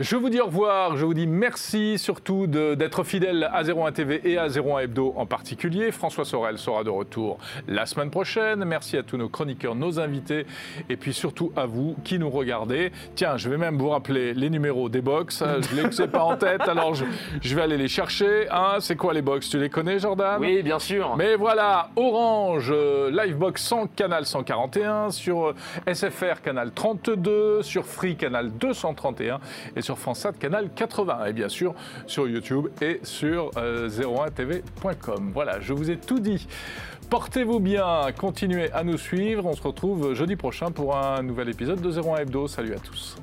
Je vous dis au revoir, je vous dis merci surtout d'être fidèle à 01 TV et à 01 Hebdo en particulier. François Sorel sera de retour la semaine prochaine. Merci à tous nos chroniqueurs, nos invités et puis surtout à vous qui nous regardez. Tiens, je vais même vous rappeler les numéros des box. Je ne les ai pas en tête, alors je, je vais aller les chercher. Hein, C'est quoi les box? Tu les connais, Jordan? Oui, bien sûr. Mais voilà, Orange, euh, Livebox 100, canal 141, sur euh, SFR, canal 32, sur Free, canal 231, et sur FranceSat, canal 80. Et bien sûr, sur YouTube et sur euh, 01tv.com. Voilà, je vous ai tout dit. Portez-vous bien, continuez à nous suivre. On se retrouve jeudi prochain pour un nouvel épisode de 01 Hebdo. Salut à tous.